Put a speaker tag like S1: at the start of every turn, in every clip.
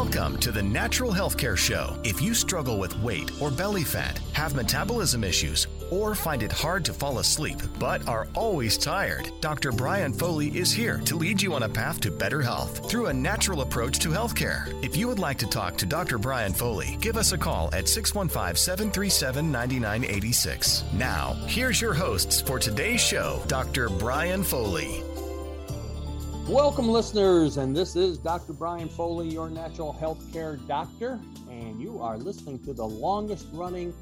S1: Welcome to the Natural Healthcare Show. If you struggle with weight or belly fat, have metabolism issues, or find it hard to fall asleep but are always tired, Dr. Brian Foley is here to lead you on a path to better health through a natural approach to healthcare. If you would like to talk to Dr. Brian Foley, give us a call at 615 737 9986. Now, here's your hosts for today's show, Dr. Brian Foley.
S2: Welcome, listeners, and this is Dr. Brian Foley, your natural health care doctor, and you are listening to the longest running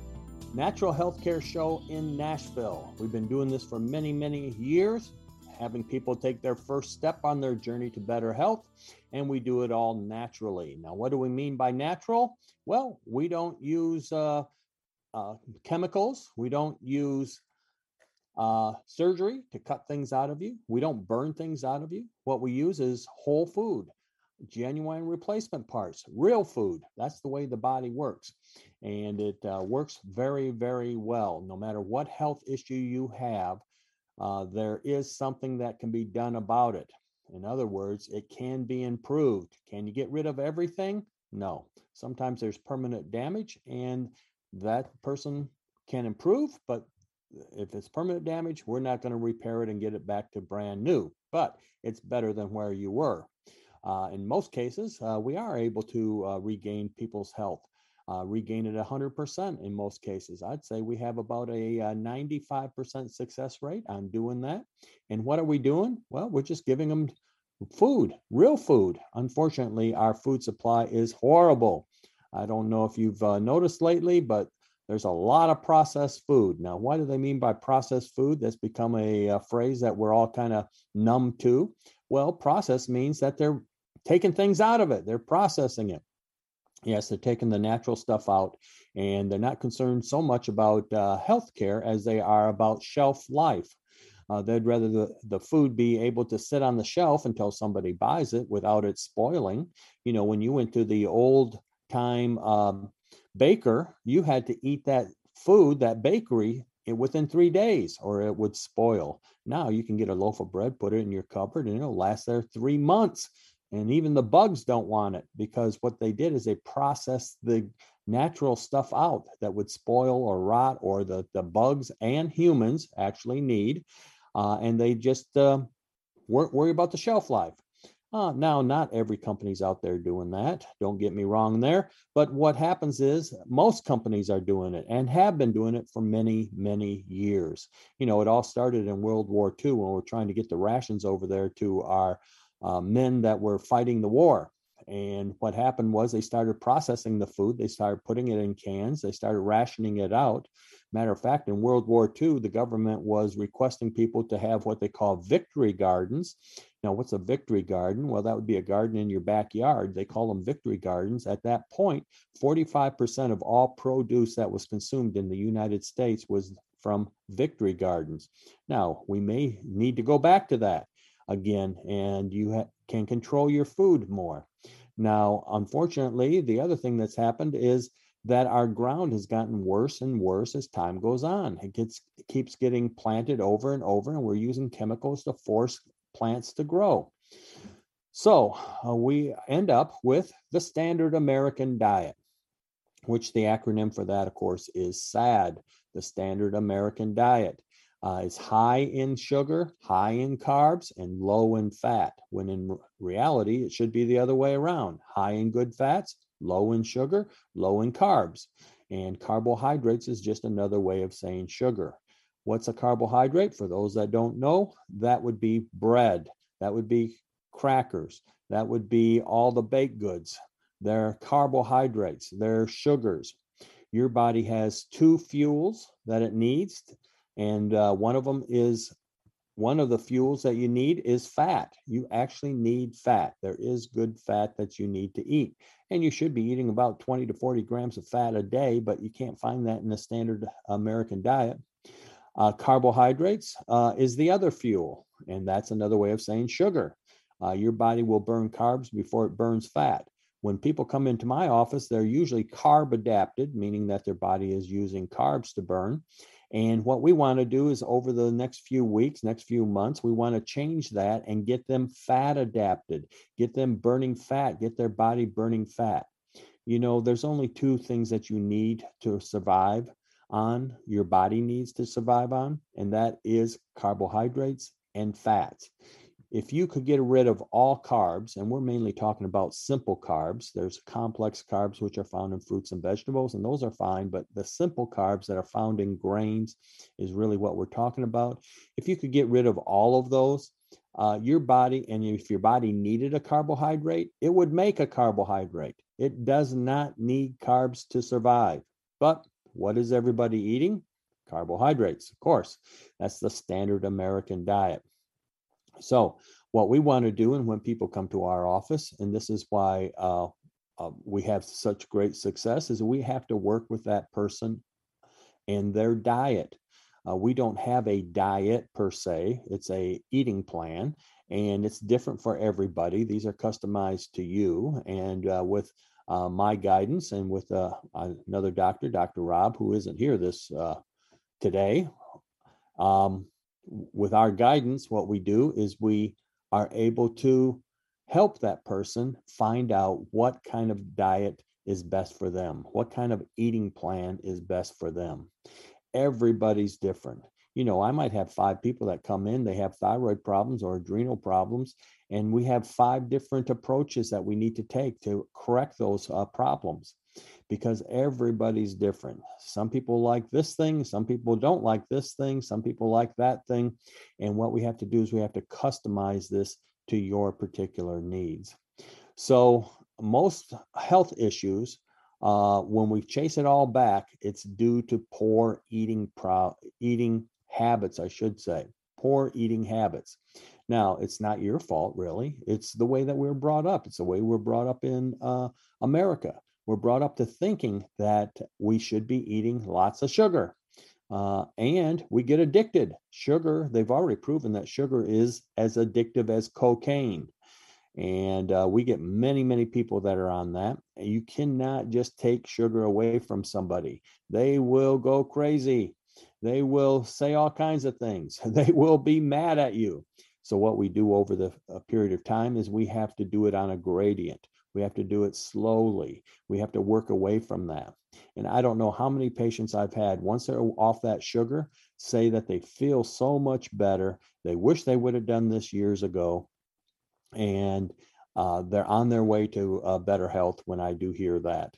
S2: natural health care show in Nashville. We've been doing this for many, many years, having people take their first step on their journey to better health, and we do it all naturally. Now, what do we mean by natural? Well, we don't use uh, uh, chemicals, we don't use uh, surgery to cut things out of you. We don't burn things out of you. What we use is whole food, genuine replacement parts, real food. That's the way the body works. And it uh, works very, very well. No matter what health issue you have, uh, there is something that can be done about it. In other words, it can be improved. Can you get rid of everything? No. Sometimes there's permanent damage, and that person can improve, but if it's permanent damage, we're not going to repair it and get it back to brand new, but it's better than where you were. Uh, in most cases, uh, we are able to uh, regain people's health, uh, regain it 100% in most cases. I'd say we have about a 95% uh, success rate on doing that. And what are we doing? Well, we're just giving them food, real food. Unfortunately, our food supply is horrible. I don't know if you've uh, noticed lately, but there's a lot of processed food. Now, what do they mean by processed food? That's become a, a phrase that we're all kind of numb to. Well, process means that they're taking things out of it, they're processing it. Yes, they're taking the natural stuff out, and they're not concerned so much about uh, health care as they are about shelf life. Uh, they'd rather the, the food be able to sit on the shelf until somebody buys it without it spoiling. You know, when you went to the old time um, baker, you had to eat that food, that bakery, within three days or it would spoil. Now you can get a loaf of bread, put it in your cupboard, and it'll last there three months. And even the bugs don't want it because what they did is they processed the natural stuff out that would spoil or rot or the, the bugs and humans actually need. Uh, and they just uh, weren't worry about the shelf life. Uh, now, not every company's out there doing that. Don't get me wrong there. But what happens is most companies are doing it and have been doing it for many, many years. You know, it all started in World War II when we're trying to get the rations over there to our uh, men that were fighting the war. And what happened was they started processing the food, they started putting it in cans, they started rationing it out. Matter of fact, in World War II, the government was requesting people to have what they call victory gardens. Now, what's a victory garden? Well, that would be a garden in your backyard. They call them victory gardens. At that point, 45% of all produce that was consumed in the United States was from victory gardens. Now, we may need to go back to that again, and you ha- can control your food more. Now, unfortunately, the other thing that's happened is that our ground has gotten worse and worse as time goes on. It gets it keeps getting planted over and over, and we're using chemicals to force plants to grow. So uh, we end up with the standard American diet, which the acronym for that, of course, is SAD, the standard American diet. Uh, it's high in sugar, high in carbs, and low in fat. When in reality, it should be the other way around high in good fats, low in sugar, low in carbs. And carbohydrates is just another way of saying sugar. What's a carbohydrate? For those that don't know, that would be bread, that would be crackers, that would be all the baked goods. They're carbohydrates, they're sugars. Your body has two fuels that it needs and uh, one of them is one of the fuels that you need is fat. You actually need fat. There is good fat that you need to eat. And you should be eating about 20 to 40 grams of fat a day, but you can't find that in the standard American diet. Uh, carbohydrates uh, is the other fuel, and that's another way of saying sugar. Uh, your body will burn carbs before it burns fat. When people come into my office, they're usually carb adapted, meaning that their body is using carbs to burn. And what we want to do is over the next few weeks, next few months, we want to change that and get them fat adapted, get them burning fat, get their body burning fat. You know, there's only two things that you need to survive on, your body needs to survive on, and that is carbohydrates and fats if you could get rid of all carbs, and we're mainly talking about simple carbs, there's complex carbs which are found in fruits and vegetables, and those are fine, but the simple carbs that are found in grains is really what we're talking about. If you could get rid of all of those, uh, your body, and if your body needed a carbohydrate, it would make a carbohydrate. It does not need carbs to survive. But what is everybody eating? Carbohydrates, of course. That's the standard American diet. So, what we want to do, and when people come to our office, and this is why uh, uh, we have such great success, is we have to work with that person and their diet. Uh, we don't have a diet per se; it's a eating plan, and it's different for everybody. These are customized to you, and uh, with uh, my guidance and with uh, another doctor, Dr. Rob, who isn't here this today. Um, with our guidance, what we do is we are able to help that person find out what kind of diet is best for them, what kind of eating plan is best for them. Everybody's different. You know, I might have five people that come in, they have thyroid problems or adrenal problems, and we have five different approaches that we need to take to correct those uh, problems because everybody's different. Some people like this thing, some people don't like this thing, some people like that thing. And what we have to do is we have to customize this to your particular needs. So, most health issues, uh, when we chase it all back, it's due to poor eating pro- eating habits, I should say, poor eating habits. Now, it's not your fault, really. It's the way that we we're brought up. It's the way we're brought up in uh, America we're brought up to thinking that we should be eating lots of sugar. Uh, and we get addicted. Sugar, they've already proven that sugar is as addictive as cocaine. And uh, we get many, many people that are on that. You cannot just take sugar away from somebody, they will go crazy. They will say all kinds of things. They will be mad at you. So, what we do over the period of time is we have to do it on a gradient. We have to do it slowly. We have to work away from that. And I don't know how many patients I've had, once they're off that sugar, say that they feel so much better. They wish they would have done this years ago. And uh, they're on their way to uh, better health when I do hear that.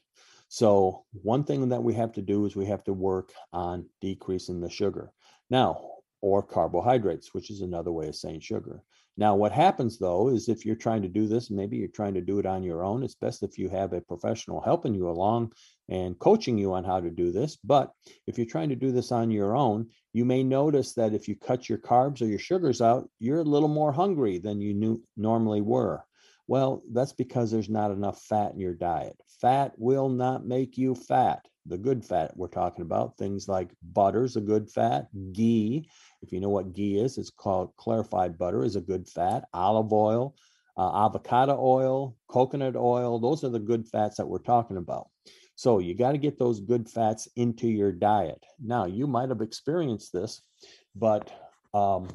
S2: So, one thing that we have to do is we have to work on decreasing the sugar. Now, or carbohydrates, which is another way of saying sugar. Now, what happens though is if you're trying to do this, maybe you're trying to do it on your own. It's best if you have a professional helping you along and coaching you on how to do this. But if you're trying to do this on your own, you may notice that if you cut your carbs or your sugars out, you're a little more hungry than you knew normally were. Well, that's because there's not enough fat in your diet. Fat will not make you fat the good fat we're talking about. Things like butter's a good fat, ghee, if you know what ghee is, it's called clarified butter, is a good fat, olive oil, uh, avocado oil, coconut oil. Those are the good fats that we're talking about. So you got to get those good fats into your diet. Now, you might have experienced this, but um,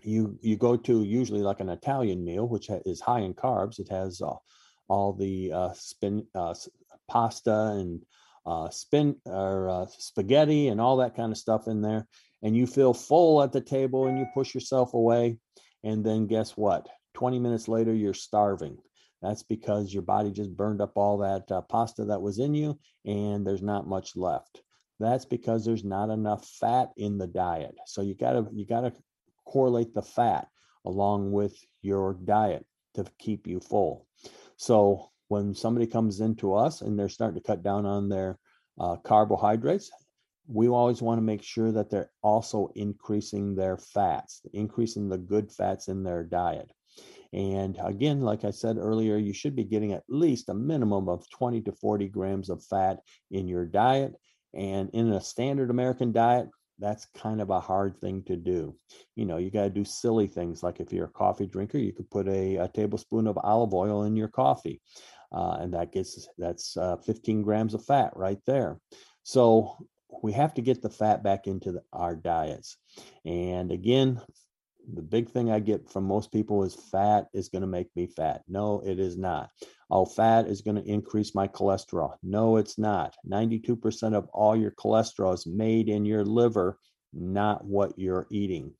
S2: you you go to usually like an Italian meal, which is high in carbs. It has uh, all the uh, spin, uh, pasta and uh, spin or uh, spaghetti and all that kind of stuff in there, and you feel full at the table and you push yourself away, and then guess what? 20 minutes later, you're starving. That's because your body just burned up all that uh, pasta that was in you, and there's not much left. That's because there's not enough fat in the diet. So you gotta you gotta correlate the fat along with your diet to keep you full. So when somebody comes into us and they're starting to cut down on their uh, carbohydrates, we always want to make sure that they're also increasing their fats, increasing the good fats in their diet. And again, like I said earlier, you should be getting at least a minimum of 20 to 40 grams of fat in your diet. And in a standard American diet, that's kind of a hard thing to do. You know, you got to do silly things like if you're a coffee drinker, you could put a, a tablespoon of olive oil in your coffee uh, and that gets that's uh, 15 grams of fat right there. So we have to get the fat back into the, our diets. And again, the big thing I get from most people is fat is going to make me fat. No, it is not. Oh, fat is going to increase my cholesterol. No, it's not. 92% of all your cholesterol is made in your liver, not what you're eating.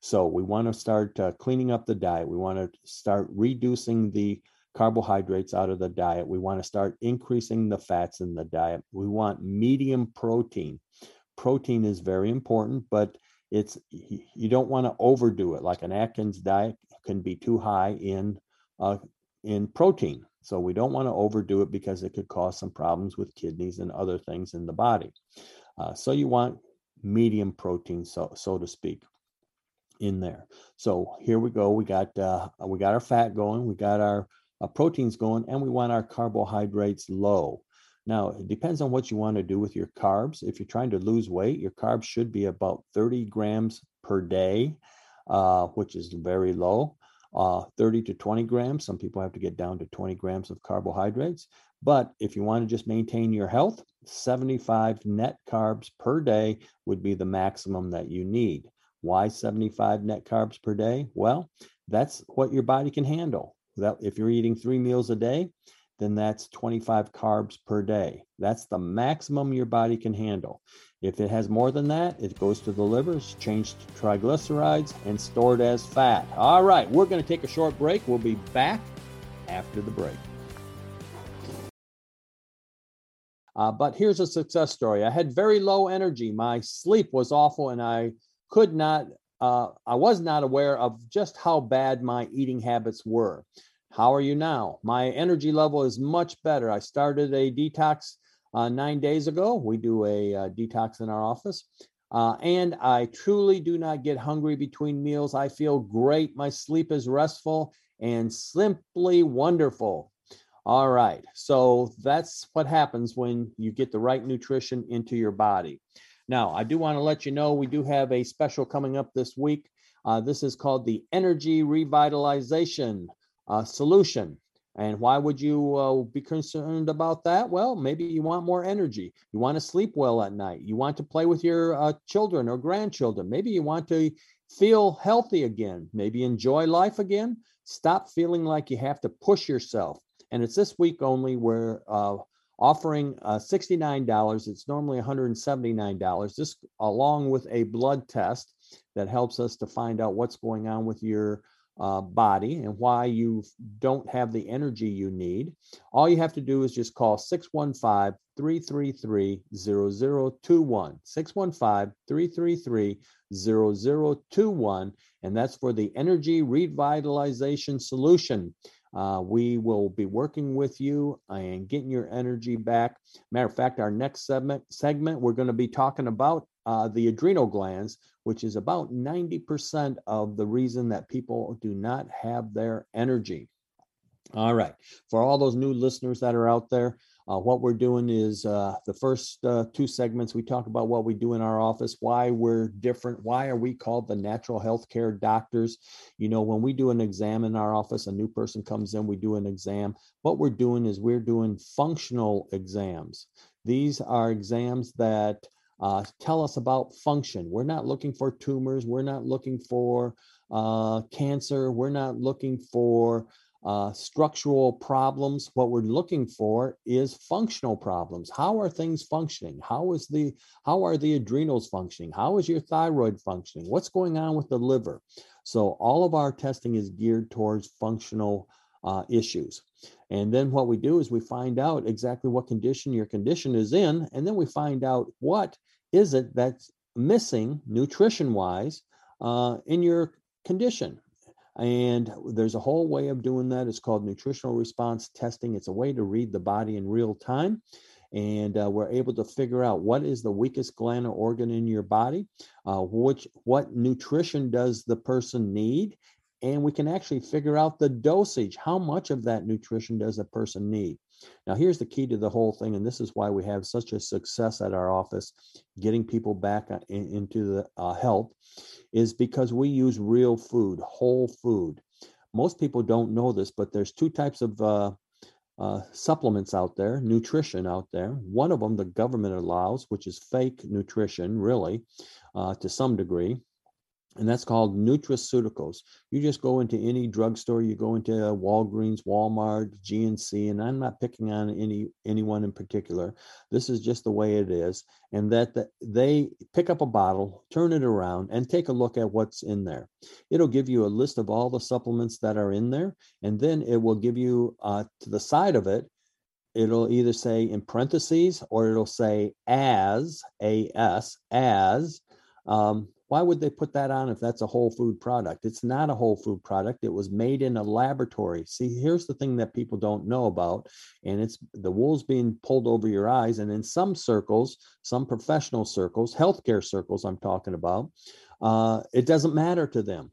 S2: So we want to start uh, cleaning up the diet. We want to start reducing the carbohydrates out of the diet. We want to start increasing the fats in the diet. We want medium protein. Protein is very important, but it's you don't want to overdo it. Like an Atkins diet can be too high in uh, in protein, so we don't want to overdo it because it could cause some problems with kidneys and other things in the body. Uh, so you want medium protein, so so to speak, in there. So here we go. We got uh, we got our fat going. We got our uh, proteins going, and we want our carbohydrates low. Now, it depends on what you want to do with your carbs. If you're trying to lose weight, your carbs should be about 30 grams per day, uh, which is very low. Uh, 30 to 20 grams. Some people have to get down to 20 grams of carbohydrates. But if you want to just maintain your health, 75 net carbs per day would be the maximum that you need. Why 75 net carbs per day? Well, that's what your body can handle. That if you're eating three meals a day, then that's 25 carbs per day. That's the maximum your body can handle. If it has more than that, it goes to the liver, it's changed to triglycerides, and stored as fat. All right, we're going to take a short break. We'll be back after the break. Uh, but here's a success story. I had very low energy. My sleep was awful, and I could not, uh, I was not aware of just how bad my eating habits were. How are you now? My energy level is much better. I started a detox uh, nine days ago. We do a uh, detox in our office. Uh, and I truly do not get hungry between meals. I feel great. My sleep is restful and simply wonderful. All right. So that's what happens when you get the right nutrition into your body. Now, I do want to let you know we do have a special coming up this week. Uh, this is called the Energy Revitalization uh, solution. And why would you uh, be concerned about that? Well, maybe you want more energy. You want to sleep well at night. You want to play with your uh, children or grandchildren. Maybe you want to feel healthy again. Maybe enjoy life again. Stop feeling like you have to push yourself. And it's this week only. We're uh, offering uh, $69. It's normally $179. This, along with a blood test that helps us to find out what's going on with your uh, body and why you don't have the energy you need, all you have to do is just call 615 333 0021. 615 333 0021. And that's for the Energy Revitalization Solution. Uh, we will be working with you and getting your energy back. Matter of fact, our next segment, segment we're going to be talking about uh, the adrenal glands, which is about 90% of the reason that people do not have their energy. All right. For all those new listeners that are out there, uh, what we're doing is uh, the first uh, two segments, we talk about what we do in our office, why we're different, why are we called the natural health care doctors. You know, when we do an exam in our office, a new person comes in, we do an exam. What we're doing is we're doing functional exams. These are exams that uh, tell us about function. We're not looking for tumors. We're not looking for uh, cancer. We're not looking for uh, structural problems. What we're looking for is functional problems. How are things functioning? How is the how are the adrenals functioning? How is your thyroid functioning? What's going on with the liver? So all of our testing is geared towards functional uh, issues. And then what we do is we find out exactly what condition your condition is in, and then we find out what is it that's missing nutrition wise uh, in your condition. And there's a whole way of doing that. It's called nutritional response testing. It's a way to read the body in real time. And uh, we're able to figure out what is the weakest gland or organ in your body, uh, which what nutrition does the person need, and we can actually figure out the dosage. How much of that nutrition does a person need? Now, here's the key to the whole thing, and this is why we have such a success at our office getting people back uh, in, into the uh, health, is because we use real food, whole food. Most people don't know this, but there's two types of uh, uh, supplements out there, nutrition out there. One of them the government allows, which is fake nutrition, really, uh, to some degree and that's called nutraceuticals. You just go into any drugstore, you go into Walgreens, Walmart, GNC, and I'm not picking on any anyone in particular. This is just the way it is, and that the, they pick up a bottle, turn it around, and take a look at what's in there. It'll give you a list of all the supplements that are in there, and then it will give you uh, to the side of it. It'll either say in parentheses or it'll say as, as, as. Um, why would they put that on if that's a whole food product? It's not a whole food product. It was made in a laboratory. See, here's the thing that people don't know about, and it's the wool's being pulled over your eyes. And in some circles, some professional circles, healthcare circles, I'm talking about, uh, it doesn't matter to them.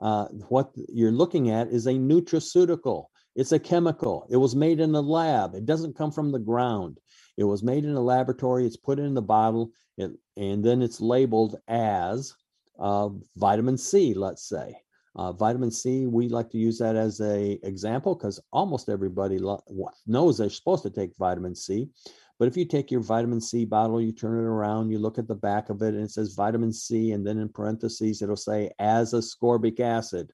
S2: Uh, what you're looking at is a nutraceutical. It's a chemical. It was made in a lab. It doesn't come from the ground. It was made in a laboratory. It's put in the bottle, it, and then it's labeled as uh, vitamin C, let's say. Uh, vitamin C, we like to use that as a example because almost everybody lo- knows they're supposed to take vitamin C. But if you take your vitamin C bottle, you turn it around, you look at the back of it, and it says vitamin C, and then in parentheses it'll say as ascorbic acid.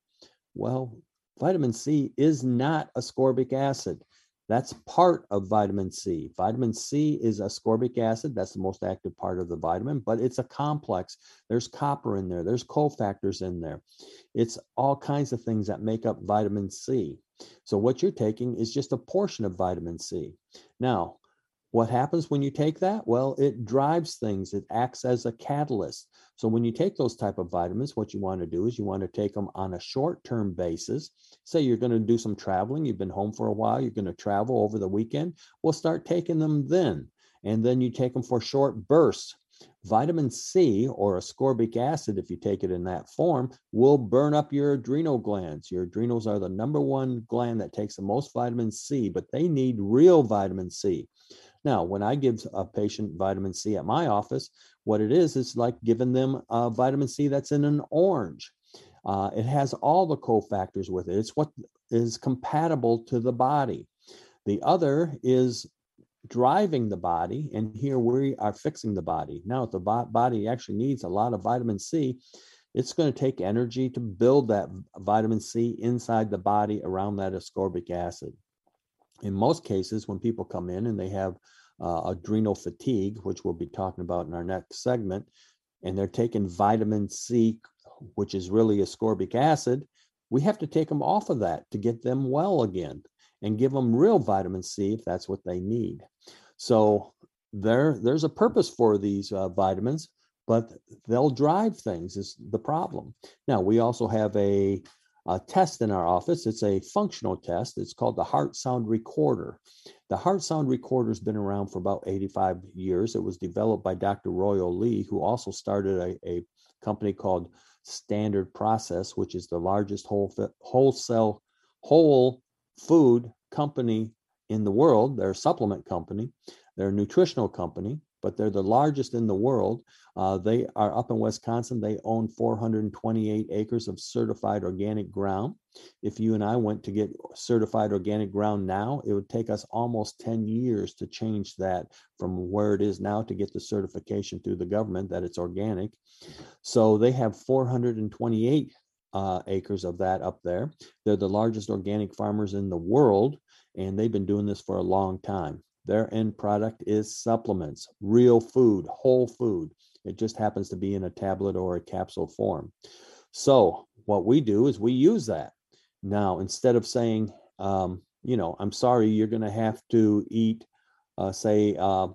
S2: Well, vitamin C is not ascorbic acid. That's part of vitamin C. Vitamin C is ascorbic acid. That's the most active part of the vitamin, but it's a complex. There's copper in there, there's cofactors in there. It's all kinds of things that make up vitamin C. So, what you're taking is just a portion of vitamin C. Now, what happens when you take that? Well, it drives things. It acts as a catalyst. So when you take those type of vitamins, what you want to do is you want to take them on a short-term basis. Say you're going to do some traveling, you've been home for a while, you're going to travel over the weekend. We'll start taking them then. And then you take them for short bursts. Vitamin C or ascorbic acid, if you take it in that form, will burn up your adrenal glands. Your adrenals are the number one gland that takes the most vitamin C, but they need real vitamin C. Now, when I give a patient vitamin C at my office, what it is is like giving them a vitamin C that's in an orange. Uh, it has all the cofactors with it. It's what is compatible to the body. The other is driving the body, and here we are fixing the body. Now, if the body actually needs a lot of vitamin C, it's going to take energy to build that vitamin C inside the body around that ascorbic acid in most cases, when people come in and they have uh, adrenal fatigue, which we'll be talking about in our next segment, and they're taking vitamin C, which is really ascorbic acid, we have to take them off of that to get them well again and give them real vitamin C if that's what they need. So there, there's a purpose for these uh, vitamins, but they'll drive things is the problem. Now we also have a a test in our office. It's a functional test. It's called the Heart Sound Recorder. The Heart Sound Recorder has been around for about 85 years. It was developed by Dr. Royal Lee, who also started a, a company called Standard Process, which is the largest whole, wholesale whole food company in the world. They're a supplement company. They're a nutritional company but they're the largest in the world. Uh, they are up in Wisconsin. They own 428 acres of certified organic ground. If you and I went to get certified organic ground now, it would take us almost 10 years to change that from where it is now to get the certification through the government that it's organic. So they have 428 uh, acres of that up there. They're the largest organic farmers in the world, and they've been doing this for a long time. Their end product is supplements, real food, whole food. It just happens to be in a tablet or a capsule form. So, what we do is we use that. Now, instead of saying, um, you know, I'm sorry, you're going to have to eat, uh, say, uh,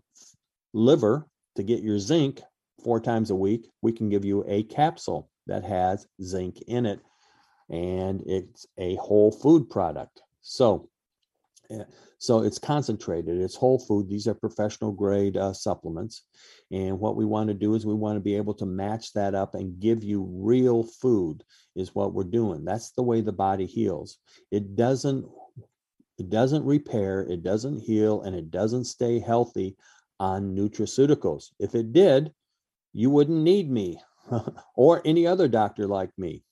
S2: liver to get your zinc four times a week, we can give you a capsule that has zinc in it and it's a whole food product. So, so it's concentrated, it's whole food. These are professional grade uh, supplements. And what we want to do is we want to be able to match that up and give you real food, is what we're doing. That's the way the body heals. It doesn't. It doesn't repair, it doesn't heal, and it doesn't stay healthy on nutraceuticals. If it did, you wouldn't need me or any other doctor like me.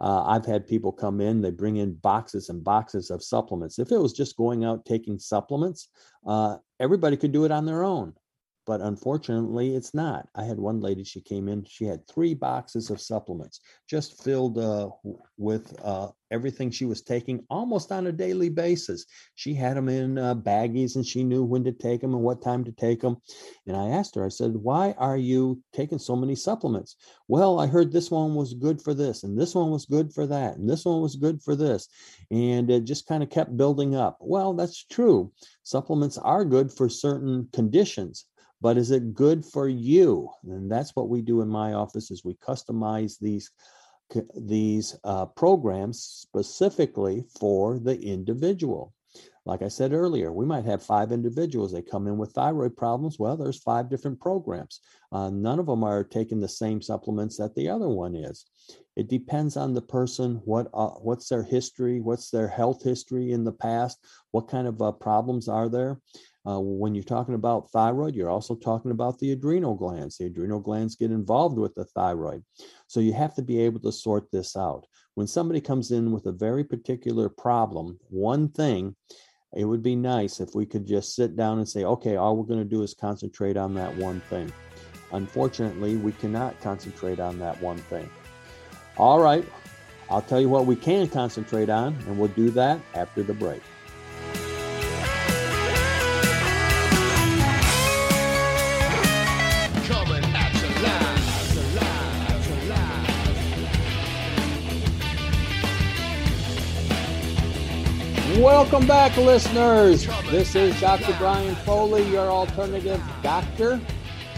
S2: Uh, I've had people come in, they bring in boxes and boxes of supplements. If it was just going out taking supplements, uh, everybody could do it on their own but unfortunately it's not. I had one lady she came in she had three boxes of supplements just filled uh, with uh, everything she was taking almost on a daily basis. She had them in uh, baggies and she knew when to take them and what time to take them and i asked her i said why are you taking so many supplements? Well i heard this one was good for this and this one was good for that and this one was good for this. And it just kind of kept building up. Well that's true. Supplements are good for certain conditions but is it good for you? And that's what we do in my office is we customize these these uh, programs specifically for the individual. Like i said earlier we might have five individuals they come in with thyroid problems. Well there's five different programs. Uh, none of them are taking the same supplements that the other one is. It depends on the person what uh, what's their history what's their health history in the past what kind of uh, problems are there uh, when you're talking about thyroid, you're also talking about the adrenal glands. The adrenal glands get involved with the thyroid. So you have to be able to sort this out. When somebody comes in with a very particular problem, one thing, it would be nice if we could just sit down and say, okay, all we're going to do is concentrate on that one thing. Unfortunately, we cannot concentrate on that one thing. All right, I'll tell you what we can concentrate on, and we'll do that after the break. Welcome back, listeners. This is Dr. Brian Foley, your alternative doctor.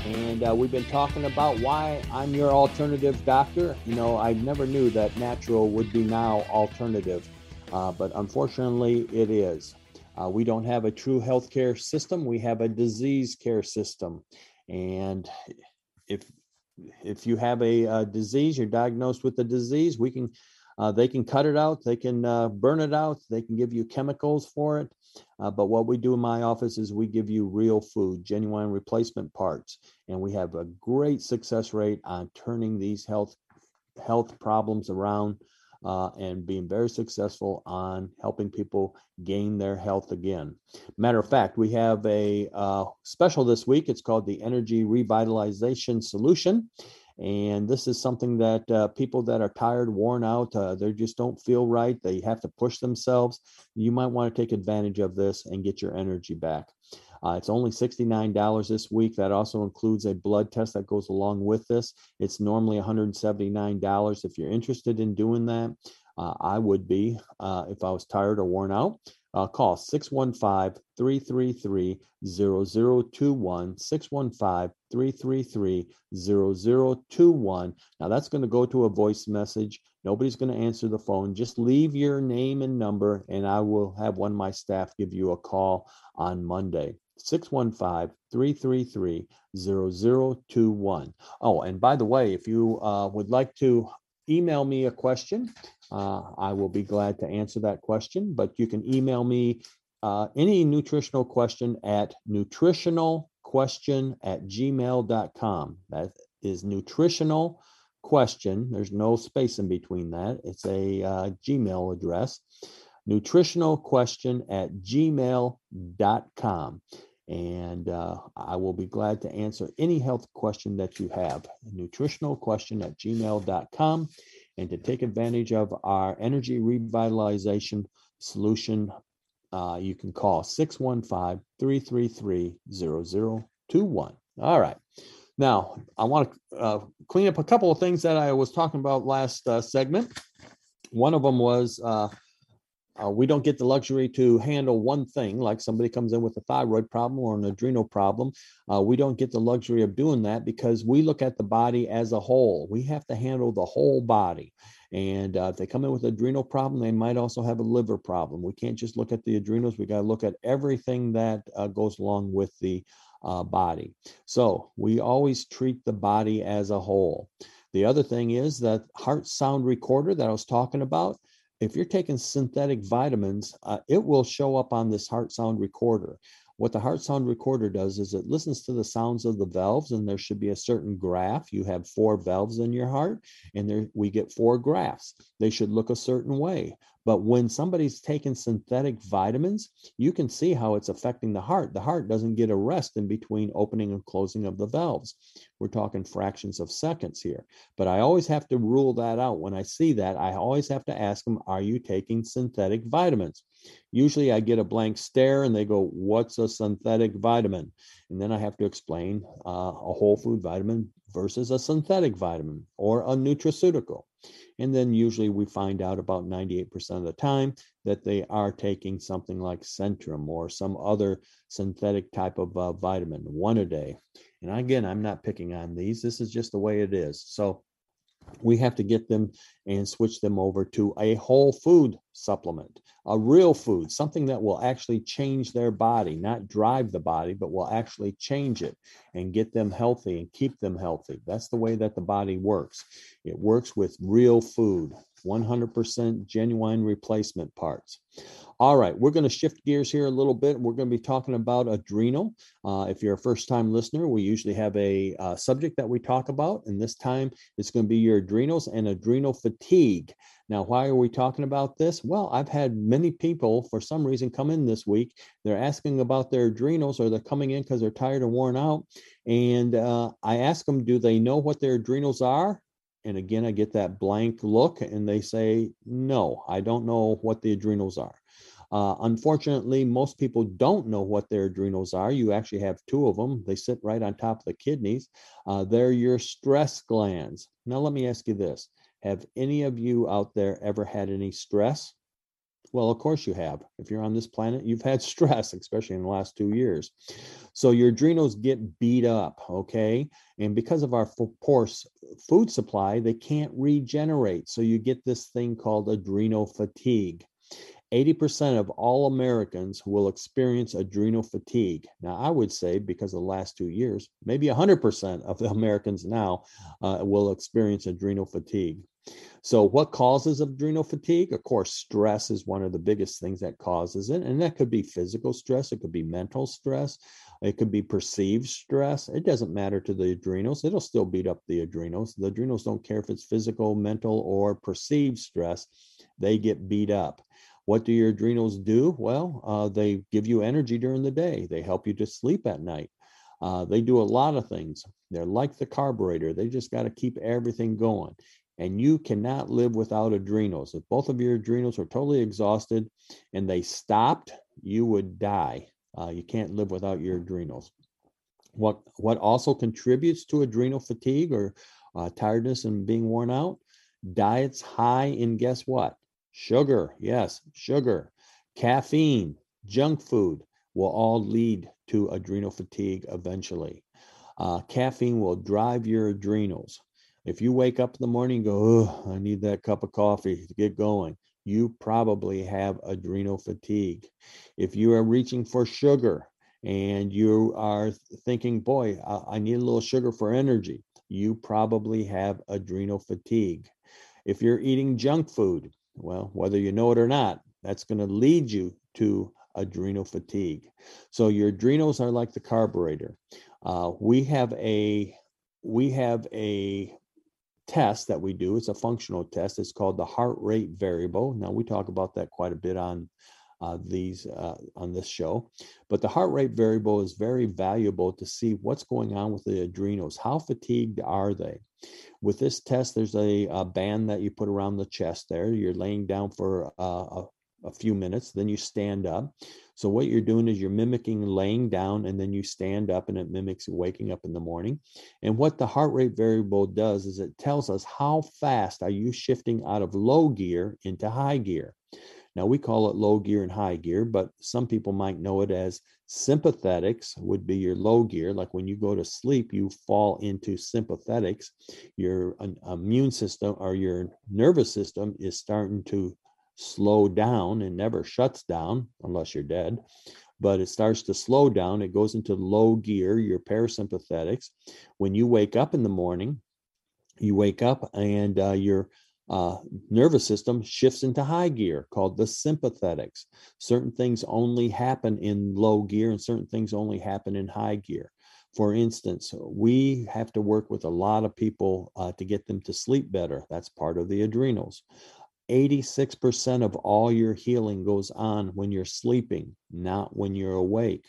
S2: And uh, we've been talking about why I'm your alternative doctor. You know, I never knew that natural would be now alternative, uh, but unfortunately, it is. Uh, we don't have a true healthcare system, we have a disease care system. And if if you have a, a disease, you're diagnosed with a disease, we can uh, they can cut it out, they can uh, burn it out, they can give you chemicals for it. Uh, but what we do in my office is we give you real food, genuine replacement parts, and we have a great success rate on turning these health health problems around uh, and being very successful on helping people gain their health again. Matter of fact, we have a uh, special this week. It's called the Energy Revitalization Solution. And this is something that uh, people that are tired, worn out, uh, they just don't feel right. They have to push themselves. You might want to take advantage of this and get your energy back. Uh, it's only $69 this week. That also includes a blood test that goes along with this. It's normally $179. If you're interested in doing that, uh, I would be uh, if I was tired or worn out. Uh, call 615 333 0021. 615 333 0021. Now that's going to go to a voice message. Nobody's going to answer the phone. Just leave your name and number, and I will have one of my staff give you a call on Monday. 615 333 0021. Oh, and by the way, if you uh, would like to email me a question, uh, I will be glad to answer that question, but you can email me uh, any nutritional question at nutritionalquestion at gmail.com. That is nutritional question. There's no space in between that. It's a uh, Gmail address. Nutritional question at gmail.com. And uh, I will be glad to answer any health question that you have. Nutritional question at gmail.com and to take advantage of our energy revitalization solution, uh, you can call 615 333 0021. All right. Now, I want to uh, clean up a couple of things that I was talking about last uh, segment. One of them was uh, we don't get the luxury to handle one thing, like somebody comes in with a thyroid problem or an adrenal problem. Uh, we don't get the luxury of doing that because we look at the body as a whole. We have to handle the whole body. And uh, if they come in with adrenal problem, they might also have a liver problem. We can't just look at the adrenals. We got to look at everything that uh, goes along with the uh, body. So we always treat the body as a whole. The other thing is that heart sound recorder that I was talking about if you're taking synthetic vitamins, uh, it will show up on this heart sound recorder. what the heart sound recorder does is it listens to the sounds of the valves, and there should be a certain graph. You have four valves in your heart, and there we get four graphs. They should look a certain way. But when somebody's taking synthetic vitamins, you can see how it's affecting the heart. The heart doesn't get a rest in between opening and closing of the valves. We're talking fractions of seconds here. But I always have to rule that out. When I see that, I always have to ask them, Are you taking synthetic vitamins? Usually I get a blank stare and they go, What's a synthetic vitamin? And then I have to explain uh, a whole food vitamin versus a synthetic vitamin or a nutraceutical. And then usually we find out about 98% of the time that they are taking something like Centrum or some other synthetic type of uh, vitamin, one a day. And again, I'm not picking on these. This is just the way it is. So we have to get them and switch them over to a whole food supplement, a real food, something that will actually change their body, not drive the body, but will actually change it and get them healthy and keep them healthy. That's the way that the body works. It works with real food, 100% genuine replacement parts. All right, we're going to shift gears here a little bit. We're going to be talking about adrenal. Uh, if you're a first time listener, we usually have a uh, subject that we talk about, and this time it's going to be your adrenals and adrenal fatigue. Now, why are we talking about this? Well, I've had many people for some reason come in this week. They're asking about their adrenals or they're coming in because they're tired and worn out. And uh, I ask them, do they know what their adrenals are? And again, I get that blank look and they say, no, I don't know what the adrenals are. Uh, unfortunately, most people don't know what their adrenals are. You actually have two of them. They sit right on top of the kidneys. Uh, they're your stress glands. Now, let me ask you this Have any of you out there ever had any stress? Well, of course you have. If you're on this planet, you've had stress, especially in the last two years. So your adrenals get beat up, okay? And because of our poor food supply, they can't regenerate. So you get this thing called adrenal fatigue. 80% of all Americans will experience adrenal fatigue. Now, I would say because of the last two years, maybe 100% of the Americans now uh, will experience adrenal fatigue. So, what causes adrenal fatigue? Of course, stress is one of the biggest things that causes it. And that could be physical stress, it could be mental stress, it could be perceived stress. It doesn't matter to the adrenals, it'll still beat up the adrenals. The adrenals don't care if it's physical, mental, or perceived stress, they get beat up. What do your adrenals do? Well, uh, they give you energy during the day, they help you to sleep at night. Uh, they do a lot of things. They're like the carburetor, they just got to keep everything going. And you cannot live without adrenals. If both of your adrenals are totally exhausted and they stopped, you would die. Uh, you can't live without your adrenals. What what also contributes to adrenal fatigue or uh, tiredness and being worn out? Diets high in guess what? Sugar, yes, sugar, caffeine, junk food will all lead to adrenal fatigue eventually. Uh, caffeine will drive your adrenals. If you wake up in the morning and go, I need that cup of coffee to get going, you probably have adrenal fatigue. If you are reaching for sugar and you are thinking, boy, I need a little sugar for energy, you probably have adrenal fatigue. If you're eating junk food, well, whether you know it or not, that's going to lead you to adrenal fatigue. So your adrenals are like the carburetor. Uh, we have a we have a test that we do. It's a functional test. It's called the heart rate variable. Now we talk about that quite a bit on uh, these uh, on this show. But the heart rate variable is very valuable to see what's going on with the adrenals. How fatigued are they? With this test, there's a, a band that you put around the chest there. You're laying down for uh, a, a few minutes, then you stand up. So what you're doing is you're mimicking laying down and then you stand up and it mimics waking up in the morning. And what the heart rate variable does is it tells us how fast are you shifting out of low gear into high gear. Now we call it low gear and high gear, but some people might know it as sympathetics would be your low gear. Like when you go to sleep, you fall into sympathetics. Your immune system or your nervous system is starting to slow down and never shuts down unless you're dead but it starts to slow down it goes into low gear your parasympathetics when you wake up in the morning you wake up and uh, your uh, nervous system shifts into high gear called the sympathetics. Certain things only happen in low gear and certain things only happen in high gear. For instance, we have to work with a lot of people uh, to get them to sleep better. That's part of the adrenals. 86% of all your healing goes on when you're sleeping, not when you're awake.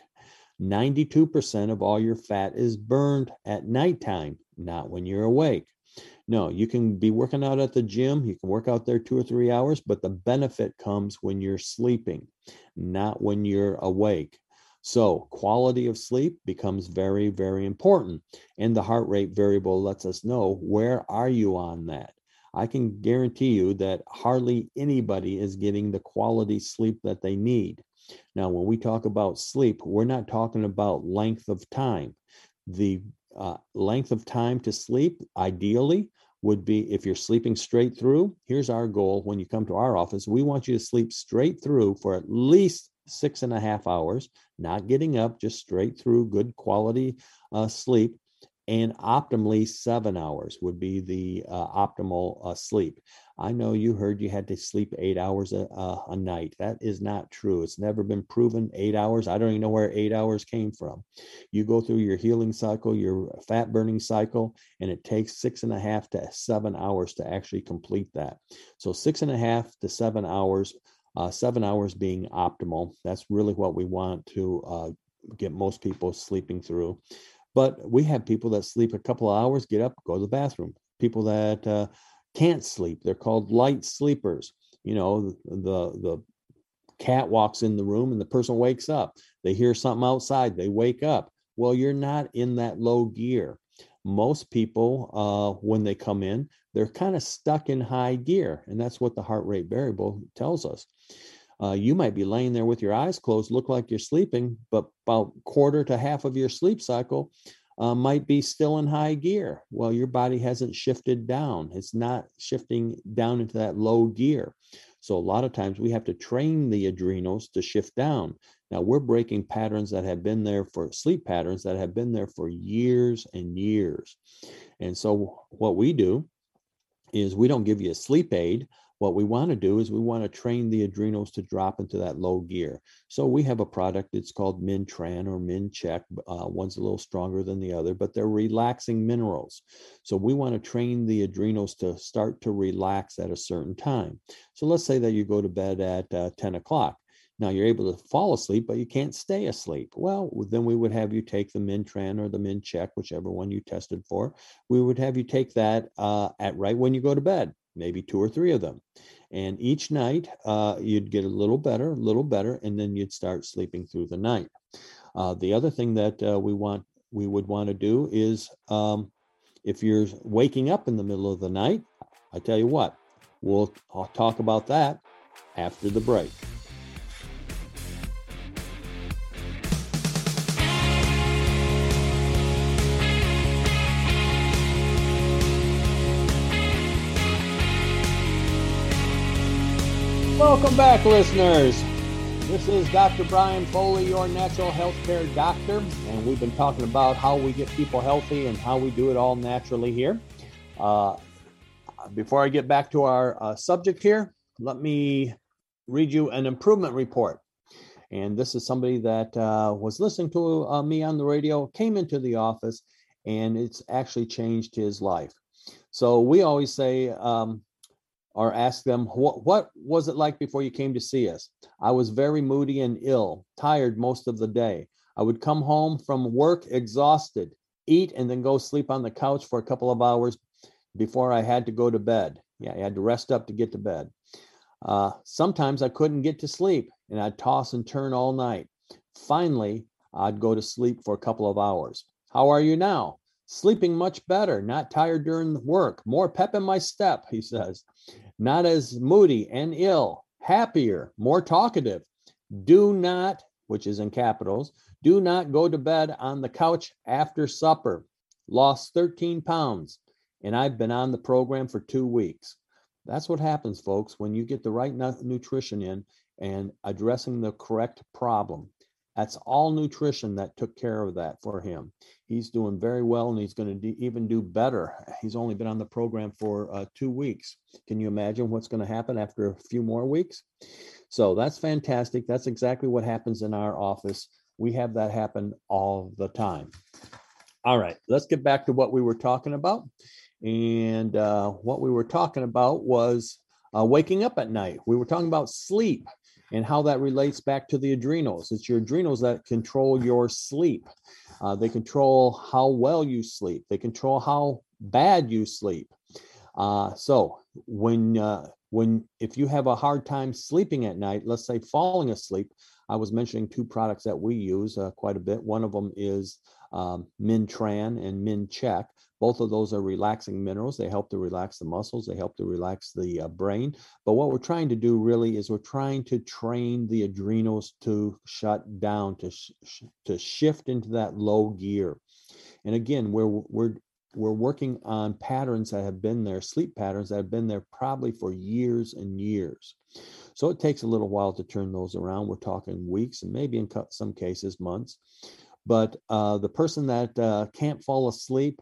S2: 92% of all your fat is burned at nighttime, not when you're awake. No, you can be working out at the gym, you can work out there two or three hours, but the benefit comes when you're sleeping, not when you're awake. So, quality of sleep becomes very, very important. And the heart rate variable lets us know where are you on that? I can guarantee you that hardly anybody is getting the quality sleep that they need. Now, when we talk about sleep, we're not talking about length of time. The uh, length of time to sleep, ideally, would be if you're sleeping straight through. Here's our goal when you come to our office we want you to sleep straight through for at least six and a half hours, not getting up, just straight through good quality uh, sleep and optimally seven hours would be the uh, optimal uh, sleep. I know you heard you had to sleep eight hours a, uh, a, night. That is not true. It's never been proven. Eight hours. I don't even know where eight hours came from. You go through your healing cycle, your fat burning cycle, and it takes six and a half to seven hours to actually complete that. So six and a half to seven hours. Uh, seven hours being optimal. That's really what we want to uh, get most people sleeping through. But we have people that sleep a couple of hours, get up, go to the bathroom. People that uh, can't sleep, they're called light sleepers. You know, the the cat walks in the room and the person wakes up. They hear something outside, they wake up. Well, you're not in that low gear. Most people, uh, when they come in, they're kind of stuck in high gear, and that's what the heart rate variable tells us uh, you might be laying there with your eyes closed, look like you're sleeping, but about quarter to half of your sleep cycle uh, might be still in high gear. Well, your body hasn't shifted down. It's not shifting down into that low gear. So a lot of times we have to train the adrenals to shift down. Now we're breaking patterns that have been there for sleep patterns that have been there for years and years. And so what we do is we don't give you a sleep aid what we want to do is we want to train the adrenals to drop into that low gear. So we have a product that's called Min-Tran or Min-Chex. Uh, one's a little stronger than the other, but they're relaxing minerals. So we want to train the adrenals to start to relax at a certain time. So let's say that you go to bed at uh, 10 o'clock. Now you're able to fall asleep, but you can't stay asleep. Well, then we would have you take the Min-Tran or the Min-Chex, whichever one you tested for. We would have you take that uh, at right when you go to bed maybe two or three of them. And each night uh, you'd get a little better, a little better, and then you'd start sleeping through the night. Uh, the other thing that uh, we want, we would want to do is um, if you're waking up in the middle of the night, I tell you what, we'll I'll talk about that after the break. Welcome back, listeners. This is Dr. Brian Foley, your natural healthcare doctor, and we've been talking about how we get people healthy and how we do it all naturally here. Uh, before I get back to our uh, subject here, let me read you an improvement report. And this is somebody that uh, was listening to uh, me on the radio, came into the office, and it's actually changed his life. So we always say, um, or ask them, what, what was it like before you came to see us? I was very moody and ill, tired most of the day. I would come home from work exhausted, eat, and then go sleep on the couch for a couple of hours before I had to go to bed. Yeah, I had to rest up to get to bed. Uh, sometimes I couldn't get to sleep and I'd toss and turn all night. Finally, I'd go to sleep for a couple of hours. How are you now? Sleeping much better, not tired during work, more pep in my step, he says not as moody and ill, happier, more talkative. Do not, which is in capitals, do not go to bed on the couch after supper. Lost 13 pounds, and I've been on the program for two weeks. That's what happens, folks, when you get the right nutrition in and addressing the correct problem. That's all nutrition that took care of that for him. He's doing very well and he's going to even do better. He's only been on the program for uh, two weeks. Can you imagine what's going to happen after a few more weeks? So that's fantastic. That's exactly what happens in our office. We have that happen all the time. All right, let's get back to what we were talking about. And uh, what we were talking about was uh, waking up at night. We were talking about sleep and how that relates back to the adrenals. It's your adrenals that control your sleep. Uh, they control how well you sleep. They control how bad you sleep. Uh, so when uh, when if you have a hard time sleeping at night, let's say falling asleep, I was mentioning two products that we use uh, quite a bit. One of them is um, Min-Tran and Min-Chex. Both of those are relaxing minerals. They help to relax the muscles. They help to relax the uh, brain. But what we're trying to do really is we're trying to train the adrenals to shut down, to sh- to shift into that low gear. And again, we're we're we're working on patterns that have been there, sleep patterns that have been there probably for years and years. So it takes a little while to turn those around. We're talking weeks and maybe in some cases months. But uh, the person that uh, can't fall asleep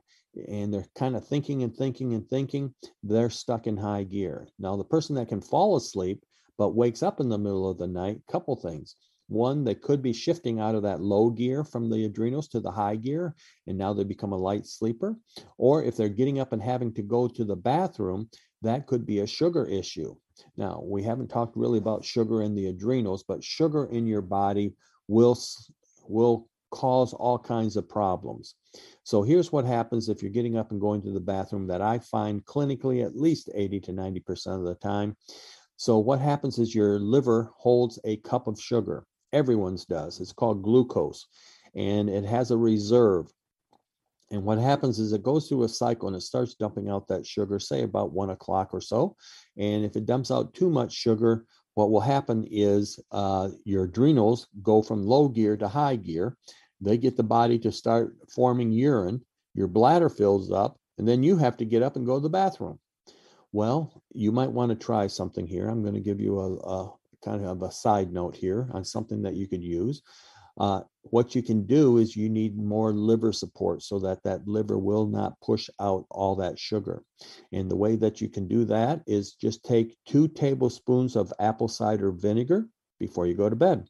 S2: and they're kind of thinking and thinking and thinking, they're stuck in high gear. Now, the person that can fall asleep but wakes up in the middle of the night, couple things. One, they could be shifting out of that low gear from the adrenals to the high gear, and now they become a light sleeper. Or if they're getting up and having to go to the bathroom, that could be a sugar issue. Now, we haven't talked really about sugar in the adrenals, but sugar in your body will will cause all kinds of problems. So here's what happens if you're getting up and going to the bathroom that I find clinically at least 80 to 90% of the time. So what happens is your liver holds a cup of sugar. Everyone's does. It's called glucose and it has a reserve. And what happens is it goes through a cycle and it starts dumping out that sugar, say about one o'clock or so. And if it dumps out too much sugar, what will happen is uh, your adrenals go from low gear to high gear. They get the body to start forming urine. Your bladder fills up, and then you have to get up and go to the bathroom. Well, you might want to try something here. I'm going to give you a, a kind of a side note here on something that you could use. Uh, what you can do is you need more liver support so that that liver will not push out all that sugar. And the way that you can do that is just take two tablespoons of apple cider vinegar before you go to bed.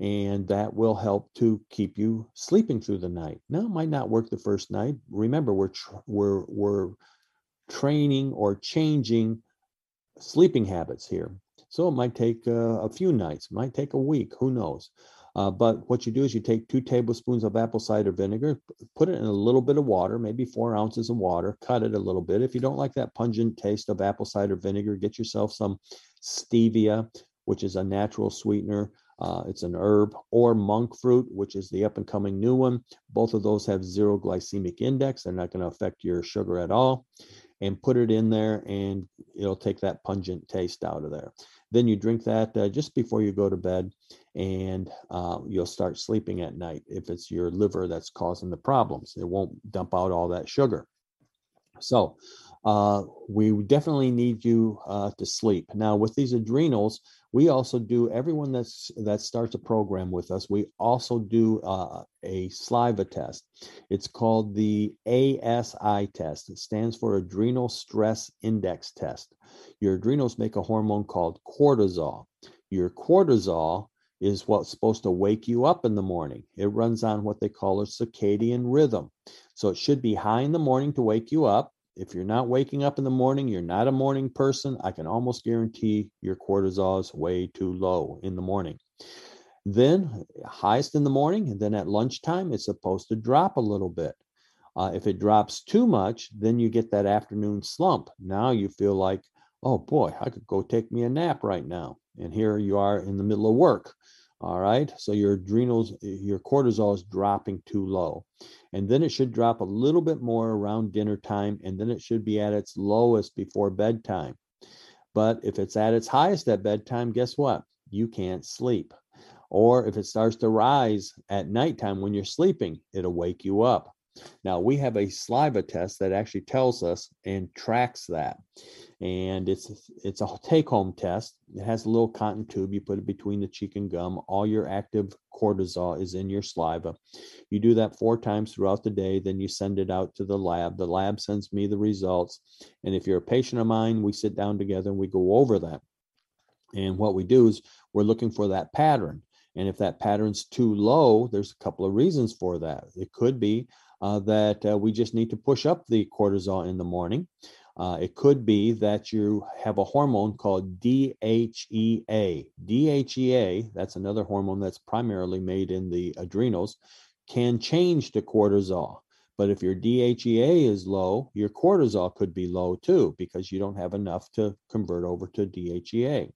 S2: And that will help to keep you sleeping through the night. Now, it might not work the first night. Remember, we're we're we're training or changing sleeping habits here. So it might take uh, a few nights, might take a week, who knows. Uh, but what you do is you take two tablespoons of apple cider vinegar, put it in a little bit of water, maybe four ounces of water, cut it a little bit. If you don't like that pungent taste of apple cider vinegar, get yourself some stevia, which is a natural sweetener. Uh, it's an herb, or monk fruit, which is the up and coming new one. Both of those have zero glycemic index. They're not going to affect your sugar at all. And put it in there, and it'll take that pungent taste out of there. Then you drink that uh, just before you go to bed, and uh, you'll start sleeping at night. If it's your liver that's causing the problems, it won't dump out all that sugar. So, uh, we definitely need you uh, to sleep. Now, with these adrenals, we also do everyone that's that starts a program with us. We also do uh, a saliva test. It's called the ASI test. It stands for Adrenal Stress Index Test. Your adrenals make a hormone called cortisol. Your cortisol is what's supposed to wake you up in the morning. It runs on what they call a circadian rhythm. So it should be high in the morning to wake you up if you're not waking up in the morning, you're not a morning person, I can almost guarantee your cortisol is way too low in the morning. Then, highest in the morning, and then at lunchtime, it's supposed to drop a little bit. Uh, if it drops too much, then you get that afternoon slump. Now you feel like, oh boy, I could go take me a nap right now. And here you are in the middle of work. All right. So your adrenals, eh, your cortisol is dropping too low. And then it should drop a little bit more around dinner time. And then it should be at its lowest before bedtime. But if it's at its highest at bedtime, guess what? You can't sleep. Or if it starts to rise at nighttime when you're sleeping, it'll wake you up. Now we have a saliva test that actually tells us and tracks that. And it's it's a take-home test. It has a little cotton tube. You put it between the cheek and gum. All your active cortisol is in your saliva. You do that four times throughout the day. Then you send it out to the lab. The lab sends me the results. And if you're a patient of mine, we sit down together and we go over that. And what we do is we're looking for that pattern. And if that pattern's too low, there's a couple of reasons for that. It could be uh, that uh, we just need to push up the cortisol in the morning. Uh, it could be that you have a hormone called DHEA. DHEA, that's another hormone that's primarily made in the adrenals, can change to cortisol. But if your DHEA is low, your cortisol could be low too because you don't have enough to convert over to DHEA.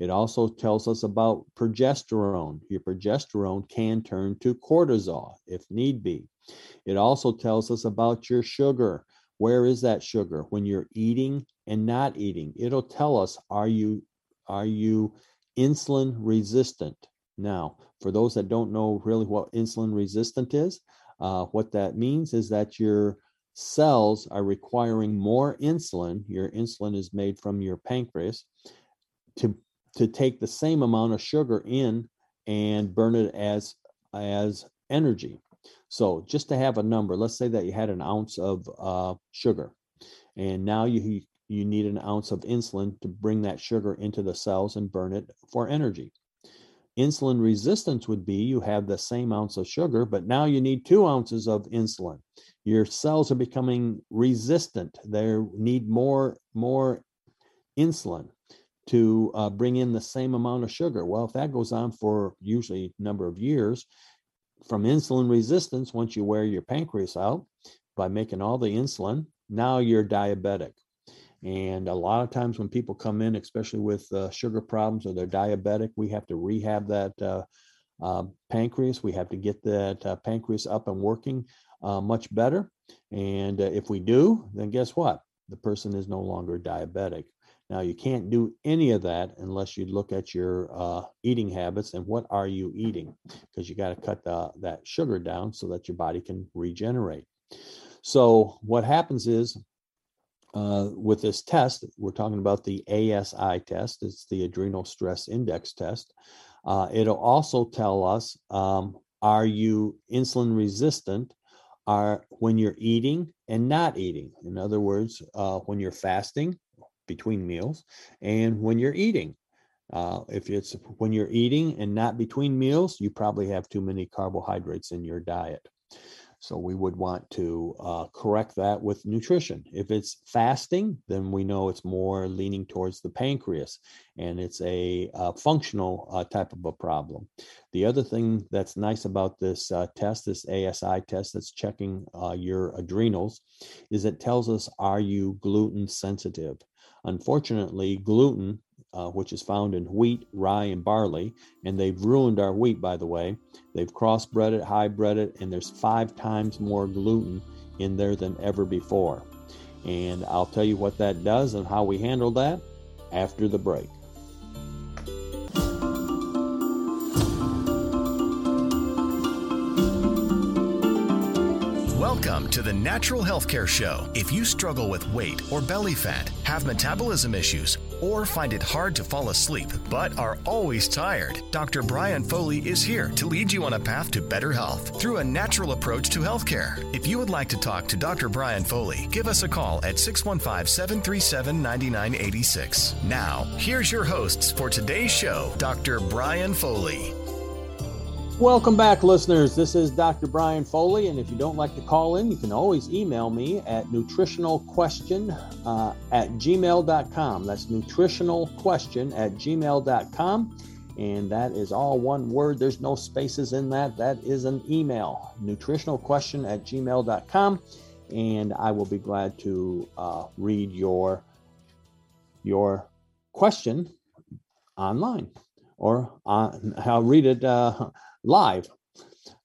S2: It also tells us about progesterone. Your progesterone can turn to cortisol if need be. It also tells us about your sugar. Where is that sugar when you're eating and not eating? It'll tell us are you are you insulin resistant? Now, for those that don't know really what insulin resistant is, uh, what that means is that your cells are requiring more insulin. Your insulin is made from your pancreas to to take the same amount of sugar in and burn it as as energy. So just to have a number, let's say that you had an ounce of uh, sugar, and now you you need an ounce of insulin to bring that sugar into the cells and burn it for energy. Insulin resistance would be you have the same ounce of sugar, but now you need two ounces of insulin. Your cells are becoming resistant. They need more, more insulin to uh, bring in the same amount of sugar. Well, if that goes on for usually a number of years, from insulin resistance, once you wear your pancreas out by making all the insulin, now you're diabetic. And a lot of times when people come in, especially with uh, sugar problems or they're diabetic, we have to rehab that uh, uh, pancreas. We have to get that uh, pancreas up and working uh, much better. And uh, if we do, then guess what? The person is no longer diabetic. Now, you can't do any of that unless you look at your eating habits and what are you eating, because you got to cut the, that sugar down so that your body can regenerate. So, what happens is uh, with this test, we're talking about the ASI test. It's the adrenal stress index test. Uh, it'll also tell us um, are you insulin resistant are when you're eating and not eating. In other words, uh, when you're fasting between meals and when you're eating. Uh, if it's when you're eating and not between meals, you probably have too many carbohydrates in your diet. So we would want to uh, correct that with nutrition. If it's fasting, then we know it's more leaning towards the pancreas and it's a, a uh, functional uh, type of a problem. The other thing that's nice about this uh, test, this ASI test that's checking uh, your adrenals, is it tells us are you gluten sensitive? Unfortunately, gluten uh, which is found in wheat, rye, and barley. And they've ruined our wheat, by the way. They've crossbred it, hybrid it, and there's five times more gluten in there than ever before. And I'll tell you what that does and how we handle that after the break.
S1: Welcome to the Natural Healthcare Show. If you struggle with weight or belly fat, have metabolism issues, or find it hard to fall asleep but are always tired, Dr. Brian Foley is here to lead you on a path to better health through a natural approach to healthcare. If you would like to talk to Dr. Brian Foley, give us a call at 615 737 9986. Now, here's your hosts for today's show, Dr. Brian Foley.
S2: Welcome back, listeners. This is Dr. Brian Foley, and if you don't like to call in, you can always email me at nutritionalquestion uh, at gmail.com. That's nutritionalquestion at gmail.com. And that is all one word. There's no spaces in that. That is an email, nutritionalquestion at gmail.com. And I will be glad to uh, read your, your question online or on, I'll read it uh, live.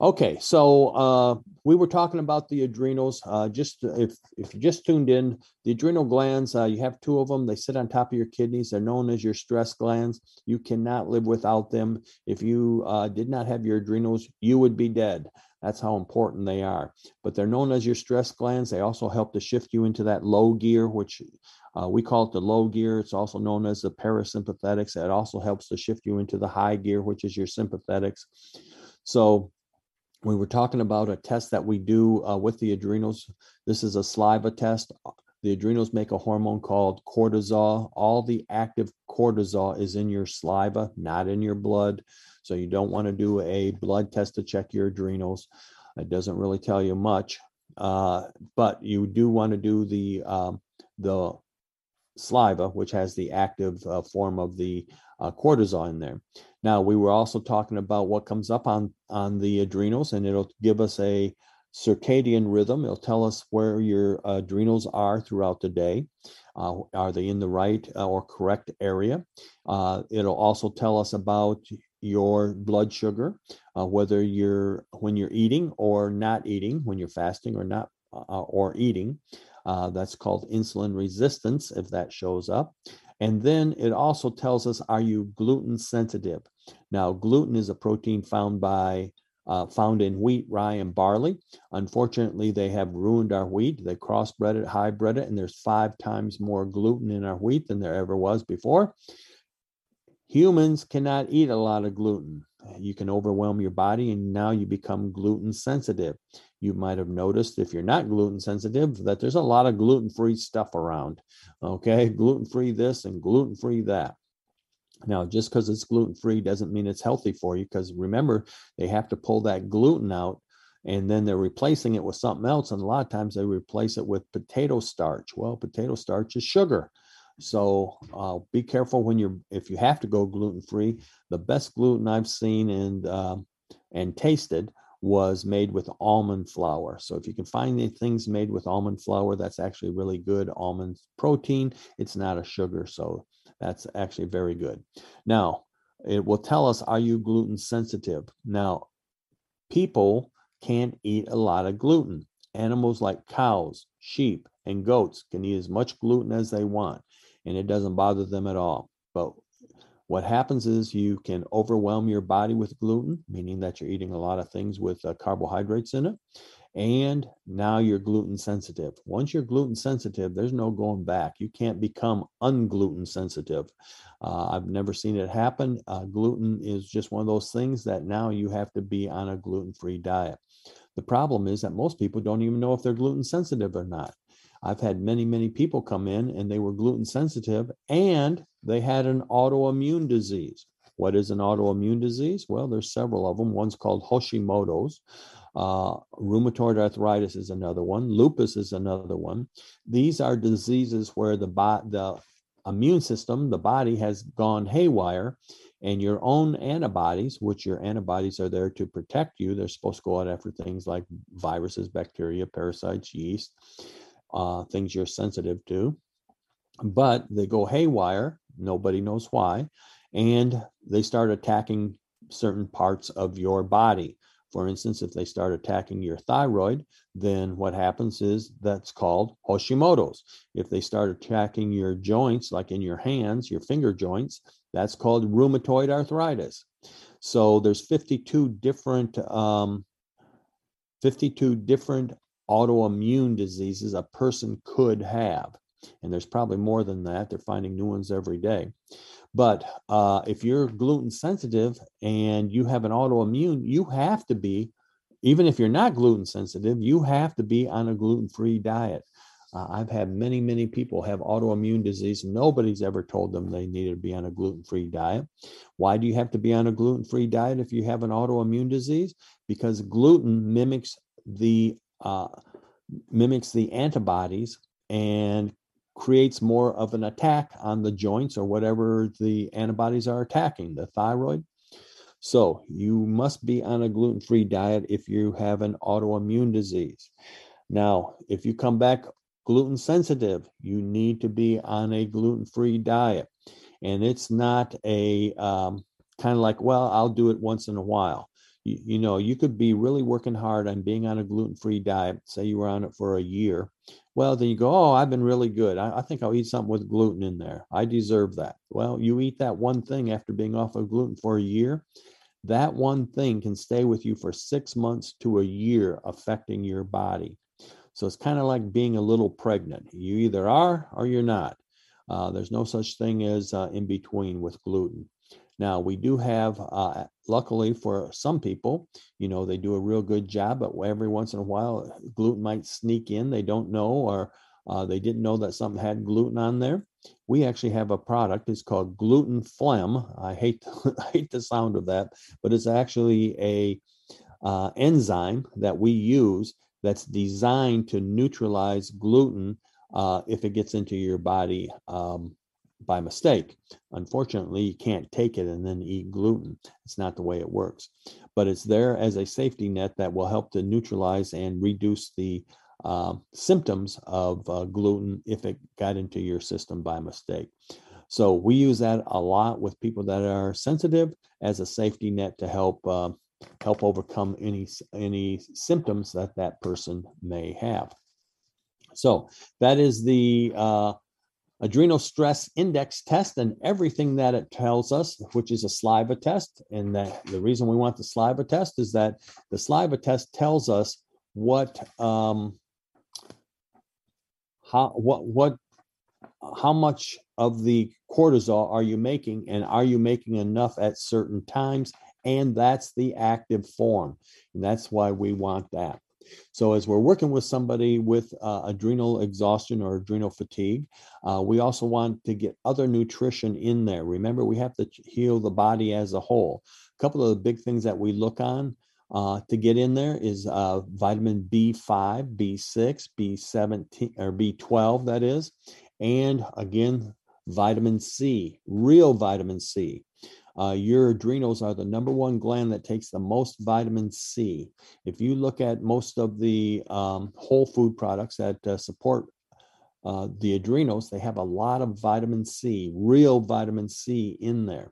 S2: Okay, so uh, we were talking about the adrenals. Uh, just if if you just tuned in, the adrenal glands, uh, you have two of them. They sit on top of your kidneys. They're known as your stress glands. You cannot live without them. If you uh, did not have your adrenals, you would be dead. That's how important they are. But they're known as your stress glands. They also help to shift you into that low gear, which uh, we call it the low gear. It's also known as the parasympathetics. It also helps to shift you into the high gear, which is your sympathetics. So we were talking about a test that we do uh, with the adrenals. This is a saliva test. The adrenals make a hormone called cortisol. All the active cortisol is in your saliva, not in your blood. So you don't want to do a blood test to check your adrenals. It doesn't really tell you much, uh, but you do want to do the um, the saliva, which has the active uh, form of the uh, cortisol in there. Now, we were also talking about what comes up on, on the adrenals, and it'll give us a circadian rhythm. It'll tell us where your adrenals are throughout the day. Uh, are they in the right uh, or correct area? Uh, it'll also tell us about your blood sugar, uh, whether you're when you're eating or not eating, when you're fasting or not or eating. Uh, that's called insulin resistance if that shows up. And then it also tells us, are you gluten sensitive? Now, gluten is a protein found by uh, found in wheat, rye, and barley. Unfortunately, they have ruined our wheat. They crossbred it, hybrid it, and there's five times more gluten in our wheat than there ever was before. Humans cannot eat a lot of gluten. You can overwhelm your body, and now you become gluten sensitive. You might have noticed if you're not gluten sensitive that there's a lot of gluten free stuff around. Okay, gluten free this and gluten free that. Now, just because it's gluten free doesn't mean it's healthy for you, because remember, they have to pull that gluten out and then they're replacing it with something else. And a lot of times they replace it with potato starch. Well, potato starch is sugar. So uh, be careful when you're if you have to go gluten free. The best gluten I've seen and uh, and tasted was made with almond flour. So if you can find the things made with almond flour, that's actually really good almond protein. It's not a sugar, so that's actually very good. Now, it will tell us are you gluten sensitive? Now, people can't eat a lot of gluten. Animals like cows, sheep, and goats can eat as much gluten as they want, and it doesn't bother them at all. But what happens is you can overwhelm your body with gluten, meaning that you're eating a lot of things with uh, carbohydrates in it. And now you're gluten sensitive. Once you're gluten sensitive, there's no going back. You can't become ungluten sensitive. Uh, I've never seen it happen. Uh, gluten is just one of those things that now you have to be on a gluten free diet. The problem is that most people don't even know if they're gluten sensitive or not. I've had many, many people come in and they were gluten sensitive and they had an autoimmune disease. What is an autoimmune disease? Well, there's several of them. One's called Hashimoto's. Uh, rheumatoid arthritis is another one. Lupus is another one. These are diseases where the, bo- the immune system, the body has gone haywire, and your own antibodies, which your antibodies are there to protect you, they're supposed to go out after things like viruses, bacteria, parasites, yeast uh, things you're sensitive to. But they go haywire, nobody knows why, and they start attacking certain parts of your body. For instance, if they start attacking your thyroid, then what happens is that's called Hashimoto's. If they start attacking your joints, like in your hands, your finger joints, that's called rheumatoid arthritis. So there's 52 different um, 52 different autoimmune diseases a person could have. And there's probably more than that. They're finding new ones every day. But uh, if you're gluten sensitive and you have an autoimmune, you have to be, even if you're not gluten sensitive, you have to be on a gluten free diet. Uh, I've had many, many people have autoimmune disease. Nobody's ever told them they needed to be on a gluten free diet. Why do you have to be on a gluten free diet if you have an autoimmune disease? Because gluten mimics the uh, mimics the antibodies and creates more of an attack on the joints or whatever the antibodies are attacking, the thyroid. So you must be on a gluten free diet if you have an autoimmune disease. Now, if you come back gluten sensitive, you need to be on a gluten free diet. And it's not a um, kind of like, well, I'll do it once in a while you, you know, you could be really working hard on being on a gluten free diet. Say you were on it for a year. Well, then you go, oh, I've been really good. I, I, think I'll eat something with gluten in there. I deserve that. Well, you eat that one thing after being off of gluten for a year. That one thing can stay with you for six months to a year, affecting your body. So it's kind of like being a little pregnant. You either are or you're not. Uh, there's no such thing as uh, in between with gluten. Now, we do have, uh, luckily for some people, you know, they do a real good job, but every once in a while, gluten might sneak in. They don't know, or uh, they didn't know that something had gluten on there. We actually have a product. It's called Gluten Flam. I hate I hate the sound of that, but it's actually a uh, enzyme that we use that's designed to neutralize gluten uh, if it gets into your body um, by mistake. Unfortunately, you can't take it and then eat gluten. It's not the way it works. But it's there as a safety net that will help to neutralize and reduce the uh, symptoms of uh, gluten if it got into your system by mistake. So we use that a lot with people that are sensitive as a safety net to help uh, help overcome any any symptoms that that person may have. So that is the uh, adrenal stress index test and everything that it tells us, which is a saliva test. And that the reason we want the saliva test is that the saliva test tells us what um, how what what how much of the cortisol are you making and are you making enough at certain times? And that's the active form. And that's why we want that so, as we're working with somebody with uh, adrenal exhaustion or adrenal fatigue, uh, we also want to get other nutrition in there. Remember, we have to heal the body as a whole. A couple of the big things that we look on uh, to get in there is uh, vitamin B5, B6, B17, or B12, that is, and again, vitamin C, real vitamin C. Uh, your adrenals are the number one gland that takes the most vitamin C. If you look at most of the um, whole food products that uh, support uh, the adrenals, they have a lot of vitamin C, real vitamin C in there,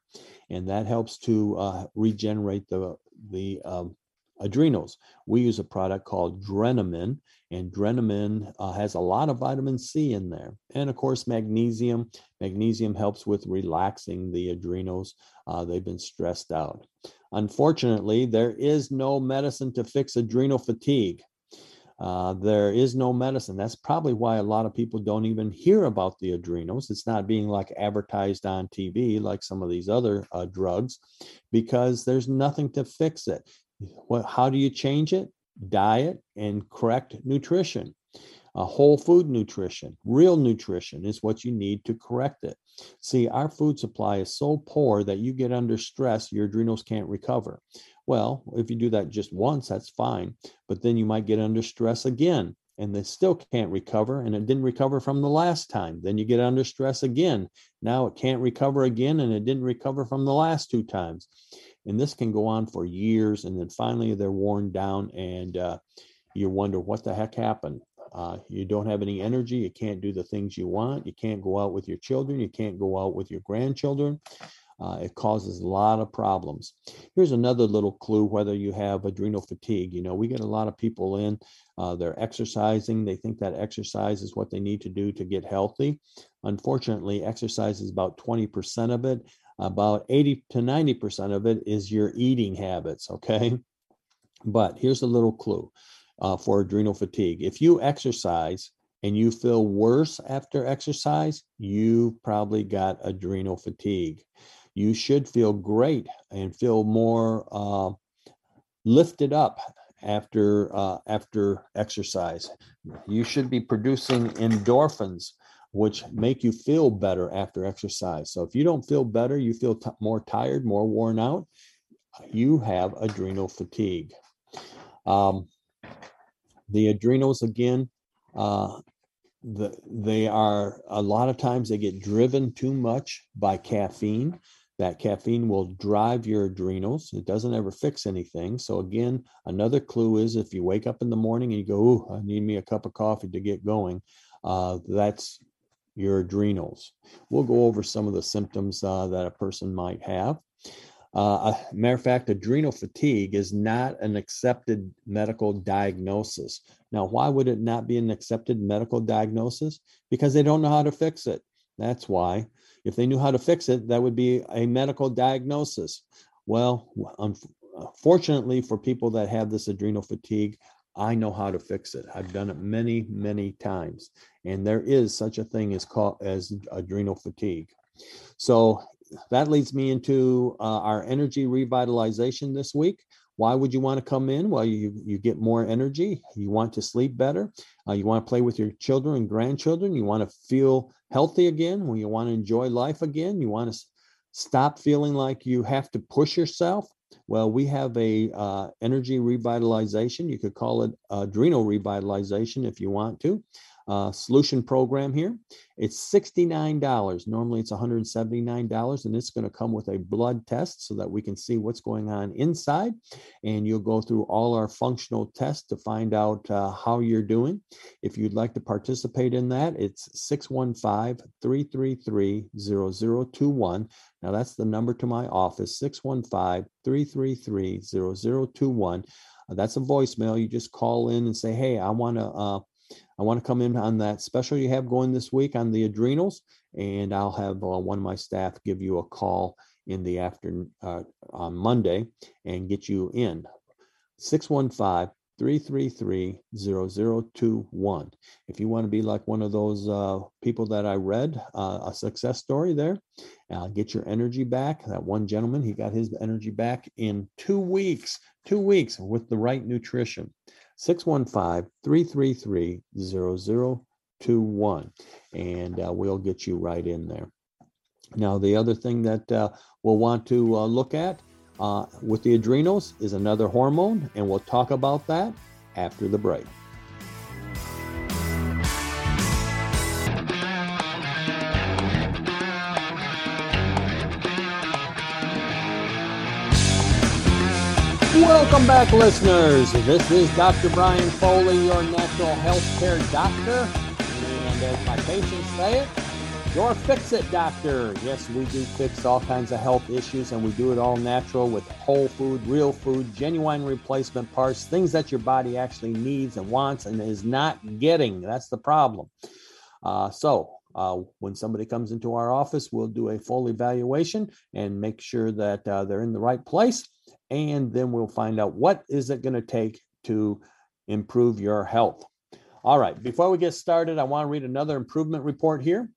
S2: and that helps to uh, regenerate the the um, adrenals. We use a product called Drenamin, and Drenamin uh, has a lot of vitamin C in there. And of course, magnesium. Magnesium helps with relaxing the adrenals. Uh, they've been stressed out. Unfortunately, there is no medicine to fix adrenal fatigue. Uh, there is no medicine. That's probably why a lot of people don't even hear about the adrenals. It's not being like advertised on TV like some of these other uh, drugs because there's nothing to fix it. What, how do you change it? Diet and correct nutrition. A whole food nutrition, real nutrition is what you need to correct it. See, our food supply is so poor that you get under stress, your adrenals can't recover. Well, if you do that just once, that's fine. But then you might get under stress again and they still can't recover and it didn't recover from the last time then you get under stress again now it can't recover again and it didn't recover from the last two times and this can go on for years and then finally they're worn down and uh, you wonder what the heck happened uh, you don't have any energy you can't do the things you want you can't go out with your children you can't go out with your grandchildren uh, it causes a lot of problems. Here's another little clue whether you have adrenal fatigue. You know, we get a lot of people in, uh, they're exercising, they think that exercise is what they need to do to get healthy. Unfortunately, exercise is about 20% of it about 80 to 90% of it is your eating habits, okay? But here's a little clue uh, for adrenal fatigue. If you exercise and you feel worse after exercise, you've probably got adrenal fatigue. You should feel great and feel more uh, lifted up after uh, after exercise. You should be producing endorphins, which make you feel better after exercise. So if you don't feel better, you feel t- more tired, more worn out, you have adrenal fatigue. Um, the adrenals, again, uh, the, they are a lot of times they get driven too much by caffeine. That caffeine will drive your adrenals. It doesn't ever fix anything. So, again, another clue is if you wake up in the morning and you go, Oh, I need me a cup of coffee to get going, uh, that's your adrenals. We'll go over some of the symptoms uh, that a person might have. Uh, matter of fact, adrenal fatigue is not an accepted medical diagnosis. Now, why would it not be an accepted medical diagnosis? Because they don't know how to fix it. That's why. If they knew how to fix it, that would be a medical diagnosis. Well, unfortunately, for people that have this adrenal fatigue, I know how to fix it. I've done it many, many times, and there is such a thing as called as adrenal fatigue. So that leads me into uh, our energy revitalization this week. Why would you want to come in? Well, you you get more energy. You want to sleep better. Uh, you want to play with your children and grandchildren. You want to feel healthy again. When you want to enjoy life again. You want to stop feeling like you have to push yourself. Well, we have a uh, energy revitalization. You could call it adrenal revitalization if you want to uh, solution program here. It's $69. Normally it's $179, and it's going to come with a blood test so that we can see what's going on inside. And you'll go through all our functional tests to find out uh, how you're doing. If you'd like to participate in that, it's 615 333 0021. Now that's the number to my office 615 333 0021. Uh, that's a voicemail. You just call in and say, Hey, I want to uh, I want to come in on that special you have going this week on the adrenals, and I'll have uh, one of my staff give you a call in the afternoon uh, on Monday and get you in. 615 333 0021. If you want to be like one of those uh, people that I read, uh, a success story there, uh, get your energy back. That one gentleman, he got his energy back in two weeks, two weeks with the right nutrition. 615 333 0021. And uh, we'll get you right in there. Now, the other thing that uh, we'll want to uh, look at uh, with the adrenals is another hormone, and we'll talk about that after the break. Welcome back, listeners. This is Dr. Brian Foley, your natural health care doctor. And as my patients say it, your fix it doctor. Yes, we do fix all kinds of health issues, and we do it all natural with whole food, real food, genuine replacement parts, things that your body actually needs and wants and is not getting. That's the problem. Uh, so, uh, when somebody comes into our office, we'll do a full evaluation and make sure that uh, they're in the right place and then we'll find out what is it going to take to improve your health. All right, before we get started, I want to read another improvement report here.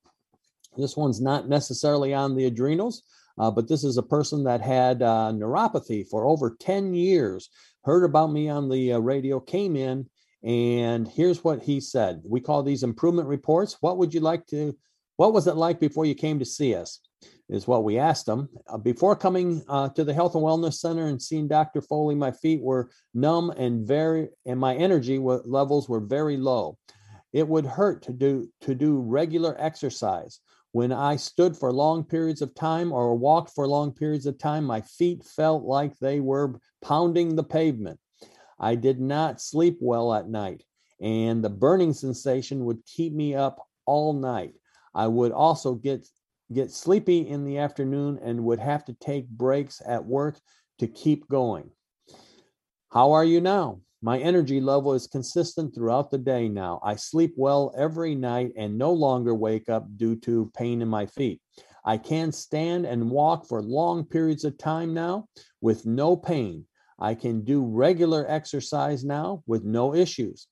S2: This one's not necessarily on the adrenals, uh, but this is a person that had uh, neuropathy for over 10 years, heard about me on the uh, radio, came in, and here's what he said. We call these improvement reports. What would you like to, what was it like before you came to see us? is what we asked them. Uh, before coming uh, to the Health and Wellness Center and seeing Dr. Foley, my feet were numb and very, and my energy levels were very low. It would hurt to do to do regular exercise. When I stood for long periods of time or walked for long periods of time, my feet felt like they were pounding the pavement. I did not sleep well at night, and the burning sensation would keep me up all night. I would also get get sleepy in the afternoon and would have to take breaks at work to keep going. How are you now? My energy level is consistent throughout the day now. I sleep well every night and no longer wake up due to pain in my feet. I can stand and walk for long periods of time now with no pain. I can do regular exercise now with no issues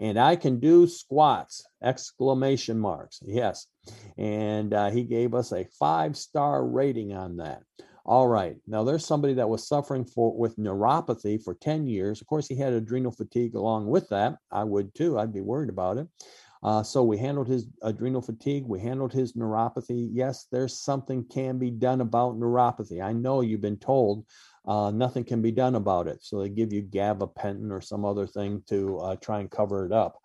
S2: and I can do squats! Exclamation marks. Yes. And uh, he gave us a five star rating on that. All right. Now there's somebody that was suffering for with neuropathy for 10 years. Of course, he had adrenal fatigue along with that. I would too. I'd be worried about it. Uh, so we handled his adrenal fatigue. We handled his neuropathy. Yes, there's something can be done about neuropathy. I know you've been told uh, nothing can be done about it. So they give you gabapentin or some other thing to uh, try and cover it up.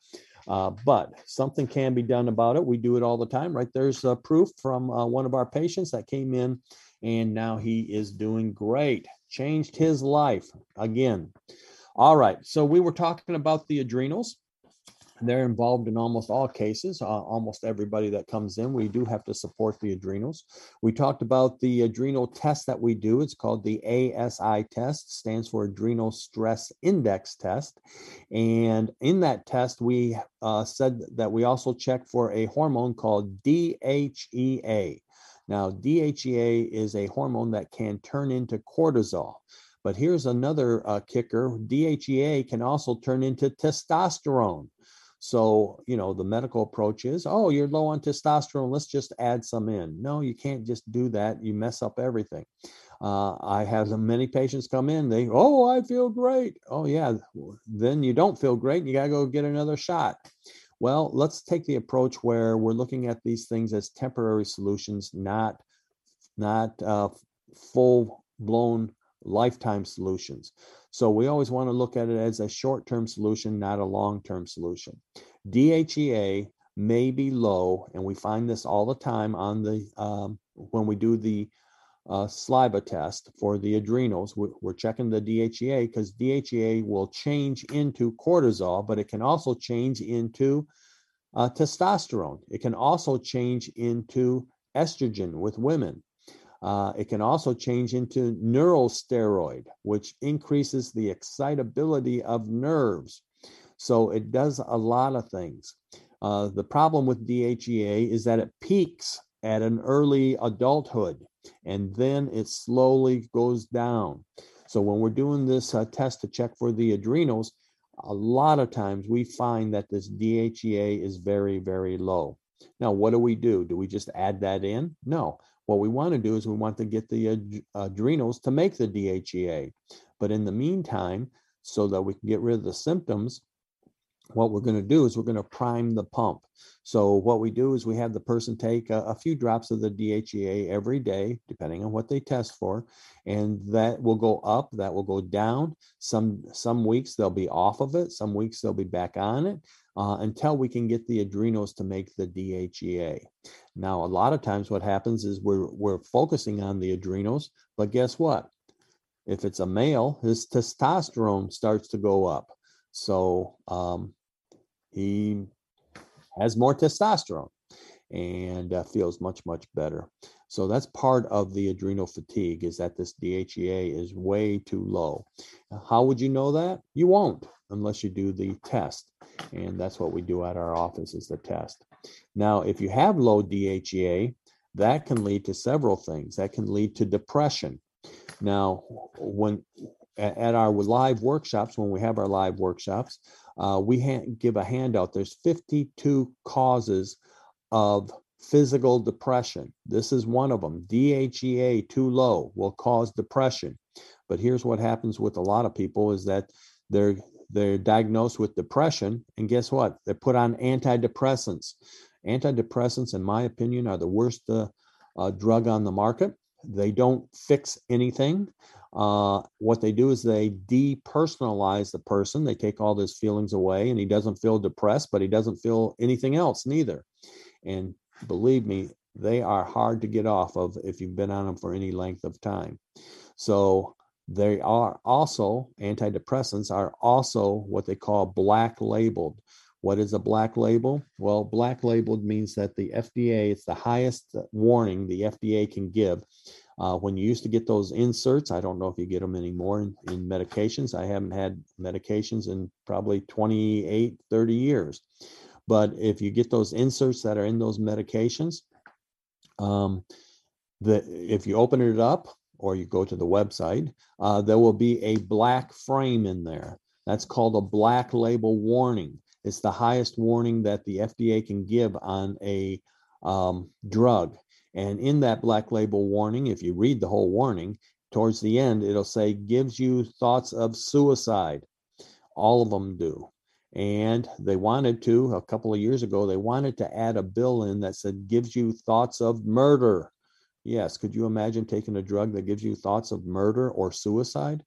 S2: Uh, but something can be done about it. We do it all the time, right? There's a proof from uh, one of our patients that came in, and now he is doing great. Changed his life again. All right. So we were talking about the adrenals. They're involved in almost all cases, uh, almost everybody that comes in. We do have to support the adrenals. We talked about the adrenal test that we do. It's called the ASI test, stands for Adrenal Stress Index Test. And in that test, we uh, said that we also check for a hormone called DHEA. Now, DHEA is a hormone that can turn into cortisol. But here's another uh, kicker DHEA can also turn into testosterone. So, you know, the medical approach is, oh, you're low on testosterone. Let's just add some in. No, you can't just do that. You mess up everything. Uh, I have many patients come in. They, oh, I feel great. Oh, yeah. Then you don't feel great. You got to go get another shot. Well, let's take the approach where we're looking at these things as temporary solutions, not not uh, full blown lifetime solutions. So we always want to look at it as a short term solution, not a long term solution. DHEA may be low, and we find this all the time on the um, when we do the uh, saliva test for the adrenals. We're checking the DHEA because DHEA will change into cortisol, but it can also change into uh, testosterone. It can also change into estrogen with women. Uh, it can also change into neurosteroid, which increases the excitability of nerves. So it does a lot of things. Uh, the problem with DHEA is that it peaks at an early adulthood and then it slowly goes down. So when we're doing this uh, test to check for the adrenals, a lot of times we find that this DHEA is very, very low. Now, what do we do? Do we just add that in? No. What we want to do is we want to get the ad- adrenals to make the DHEA. But in the meantime, so that we can get rid of the symptoms, what we're going to do is we're going to prime the pump. So what we do is we have the person take a, a, few drops of the DHEA every day, depending on what they test for, and that will go up, that will go down. Some some weeks they'll be off of it, some weeks they'll be back on it uh, until we can get the adrenals to make the DHEA. Now, a lot of times what happens is we're we're focusing on the adrenals, but guess what? If it's a male, his testosterone starts to go up. So um, he has more testosterone and uh, feels much, much better. So that's part of the adrenal fatigue is that this DHEA is way too low. How would you know that? You won't unless you do the test. And that's what we do at our office is the test. Now, if you have low DHEA, that can lead to several things. That can lead to depression. Now, when at our live workshops, when we have our live workshops, uh, we ha- give a handout. There's 52 causes of physical depression. This is one of them. DHEA too low will cause depression. But here's what happens with a lot of people is that they're they're diagnosed with depression and guess what? They're put on antidepressants. Antidepressants in my opinion are the worst uh, uh, drug on the market. They don't fix anything. Uh, what they do is they depersonalize the person. They take all his feelings away, and he doesn't feel depressed, but he doesn't feel anything else neither. And believe me, they are hard to get off of if you've been on them for any length of time. So they are also antidepressants are also what they call black labeled. What is a black label? Well, black labeled means that the FDA, it's the highest warning the FDA can give. Uh, when you used to get those inserts, I don't know if you get them anymore in, in medications. I haven't had medications in probably 28, 30 years. But if you get those inserts that are in those medications, um, the, if you open it up or you go to the website, uh, there will be a black frame in there. That's called a black label warning. It's the highest warning that the FDA can give on a um, drug. And in that black label warning, if you read the whole warning, towards the end, it'll say, gives you thoughts of suicide. All of them do. And they wanted to, a couple of years ago, they wanted to add a bill in that said, gives you thoughts of murder. Yes, could you imagine taking a drug that gives you thoughts of murder or suicide?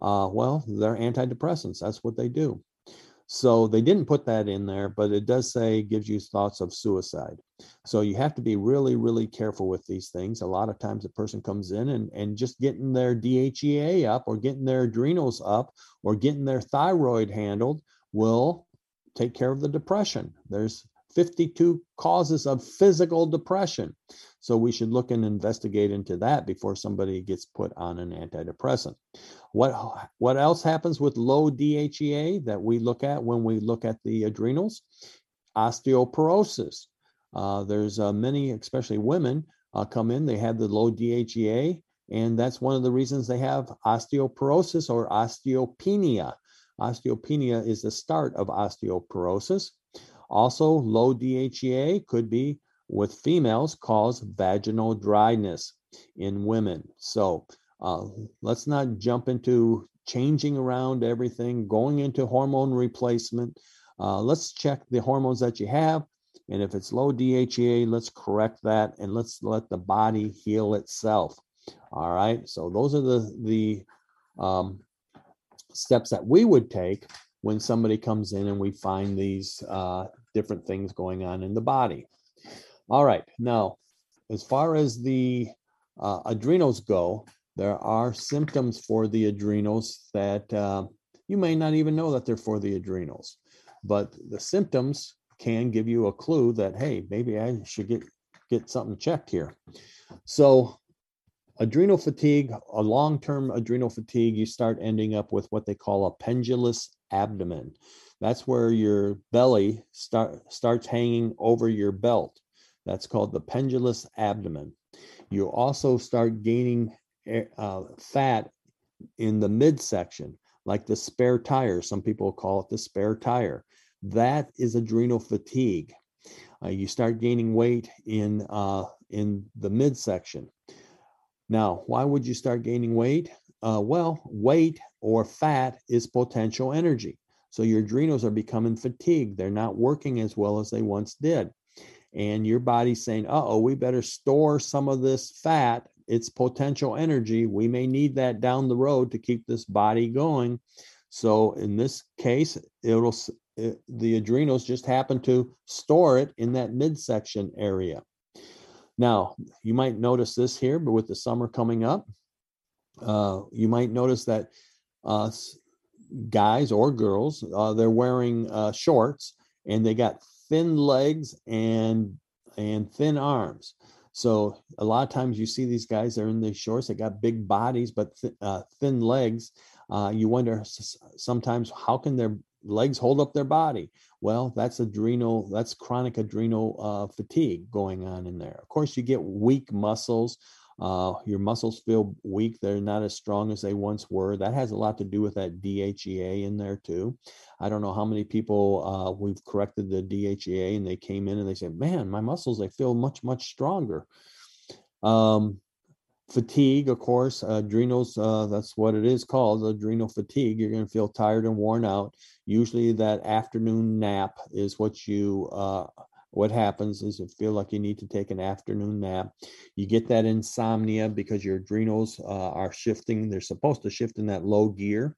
S2: Uh, well, they're antidepressants. That's what they do. So they didn't put that in there, but it does say gives you thoughts of suicide. So you have to be really, really careful with these things. A lot of times a person comes in and, and just getting their DHEA up or getting their adrenals up or getting their thyroid handled will take care of the depression. There's 52 causes of physical depression. So we should look and investigate into that before somebody gets put on an antidepressant. What what else happens with low DHEA that we look at when we look at the adrenals? Osteoporosis. Uh, there's uh, many, especially women, uh, come in. They have the low DHEA, and that's one of the reasons they have osteoporosis or osteopenia. Osteopenia is the start of osteoporosis. Also, low DHEA could be with females cause vaginal dryness in women. So uh, let's not jump into changing around everything, going into hormone replacement. Uh, let's check the hormones that you have. And if it's low DHEA, let's correct that and let's let the body heal itself. All right. So those are the the um, steps that we would take when somebody comes in and we find these uh, different things going on in the body. All right. Now, as far as the uh, adrenals go, there are symptoms for the adrenals that uh, you may not even know that they're for the adrenals, but the symptoms can give you a clue that hey, maybe I should get get something checked here. So, adrenal fatigue, a long-term adrenal fatigue, you start ending up with what they call a pendulous abdomen. That's where your belly start starts hanging over your belt. That's called the pendulous abdomen. You also start gaining eh, uh, fat in the midsection, like the spare tire. Some people call it the spare tire. That is adrenal fatigue. Uh, you start gaining weight in uh, in the midsection. Now, why would you start gaining weight? Uh, well, weight or fat is potential energy. So your adrenals are becoming fatigued. They're not working as well as they once did and your body's saying, uh oh, we better store some of this fat. It's potential energy. We may need that down the road to keep this body going. So in this case, it'll it, the adrenals just happen to store it in that midsection area. Now, you might notice this here, but with the summer coming up, uh, you might notice that guys or girls, uh, they're wearing uh, shorts and they got thin legs and and thin arms. So a lot of times you see these guys they're in these shorts. They got big bodies but th- uh, thin legs. Uh, you wonder sometimes how can their legs hold up their body? Well, that's adrenal. That's chronic adrenal uh, fatigue going on in there. Of course, you get weak muscles. Uh, your muscles feel weak. They're not as strong as they once were. That has a lot to do with that DHEA in there too. I don't know how many people uh, we've corrected the DHEA and they came in and they said, man, my muscles, they feel much, much stronger. Um, fatigue, of course, adrenals, uh, that's what it is called, adrenal fatigue. You're going to feel tired and worn out. Usually that afternoon nap is what you uh, what happens is you feel like you need to take an afternoon nap. You get that insomnia because your adrenals uh, are shifting. They're supposed to shift in that low gear,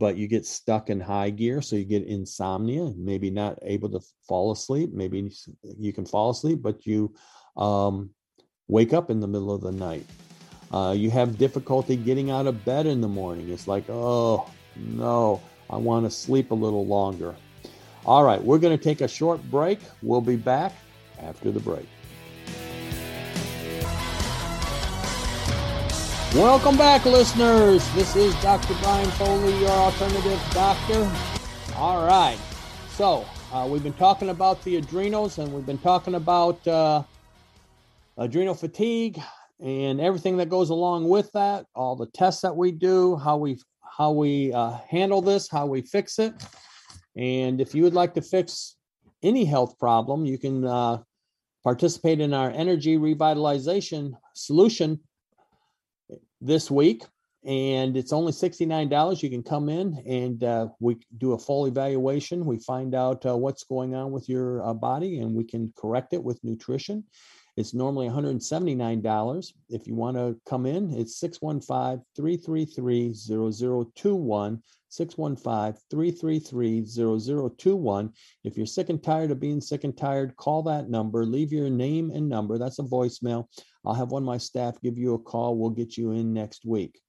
S2: but you get stuck in high gear. So you get insomnia, maybe not able to fall asleep. Maybe you can fall asleep, but you um, wake up in the middle of the night. Uh, you have difficulty getting out of bed in the morning. It's like, oh, no, I want to sleep a little longer. All right, we're going to take a short break. We'll be back after the break. Welcome back, listeners. This is Dr. Brian Foley, your alternative doctor. All right, so uh, we've been talking about the adrenals and we've been talking about uh, adrenal fatigue and everything that goes along with that, all the tests that we do, how we how we uh, handle this, how we fix it. And if you would like to fix any health problem, you can uh, participate in our energy revitalization solution this week. And it's only $69. You can come in and uh, we do a full evaluation. We find out uh, what's going on with your uh, body and we can correct it with nutrition. It's normally $179. If you want to come in, it's 615 333 0021. 615 333 0021. If you're sick and tired of being sick and tired, call that number, leave your name and number. That's a voicemail. I'll have one of my staff give you a call. We'll get you in next week.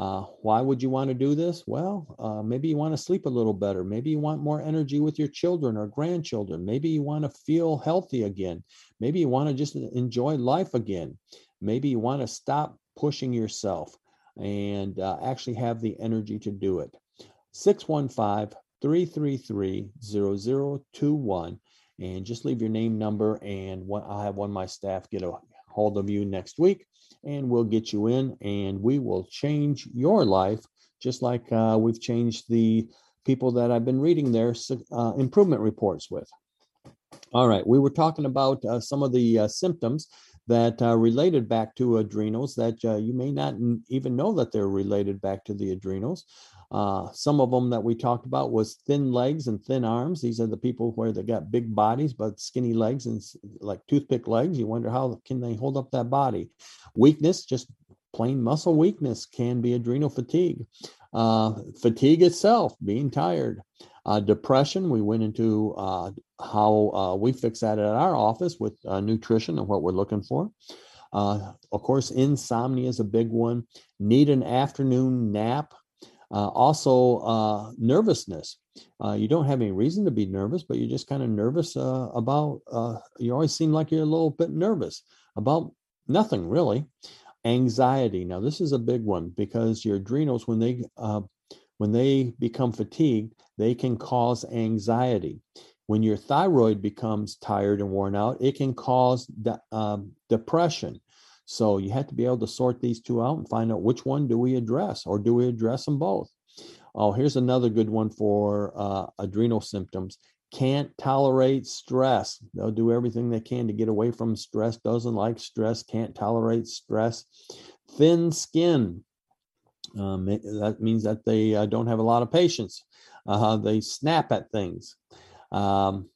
S2: Uh, why would you want to do this? Well, uh, maybe you want to sleep a little better. Maybe you want more energy with your children or grandchildren. Maybe you want to feel healthy again. Maybe you want to just enjoy life again. Maybe you want to stop pushing yourself and uh, actually have the energy to do it. 615 333 0021. And just leave your name, number, and what I'll have one of my staff get a hold of you next week and we'll get you in and we will change your life just like uh, we've changed the people that I've been reading their uh, improvement reports with. All right, we were talking about uh, some of the uh, symptoms that uh, related back to adrenals that uh, you may not even know that they're related back to the adrenals. Uh, some of them that we talked about was thin legs and thin arms. These are the people where they got big bodies but skinny legs and like toothpick legs. You wonder how can they hold up that body? Weakness, just plain muscle weakness, can be adrenal fatigue. Uh, fatigue itself, being tired. Uh, depression, we went into uh, how uh, we fix that at our office with uh, nutrition and what we're looking for. Uh, of course, insomnia is a big one. Need an afternoon nap. Uh, also, uh, nervousness. Uh, you don't have any reason to be nervous, but you're just kind of nervous uh, about, uh, you always seem like you're a little bit nervous about nothing really. Anxiety. Now, this is a big one because your adrenals, when they, uh, when they become fatigued, they can cause anxiety. When your thyroid becomes tired and worn out, it can cause de- um, depression. So you have to be able to sort these two out and find out which one do we address or do we address them both? Oh, here's another good one for uh, adrenal symptoms. Can't tolerate stress. They'll do everything they can to get away from stress, doesn't like stress, can't tolerate stress. Thin skin. Um, that means that they uh, don't have a lot of patience. Uh, they snap at things. Um,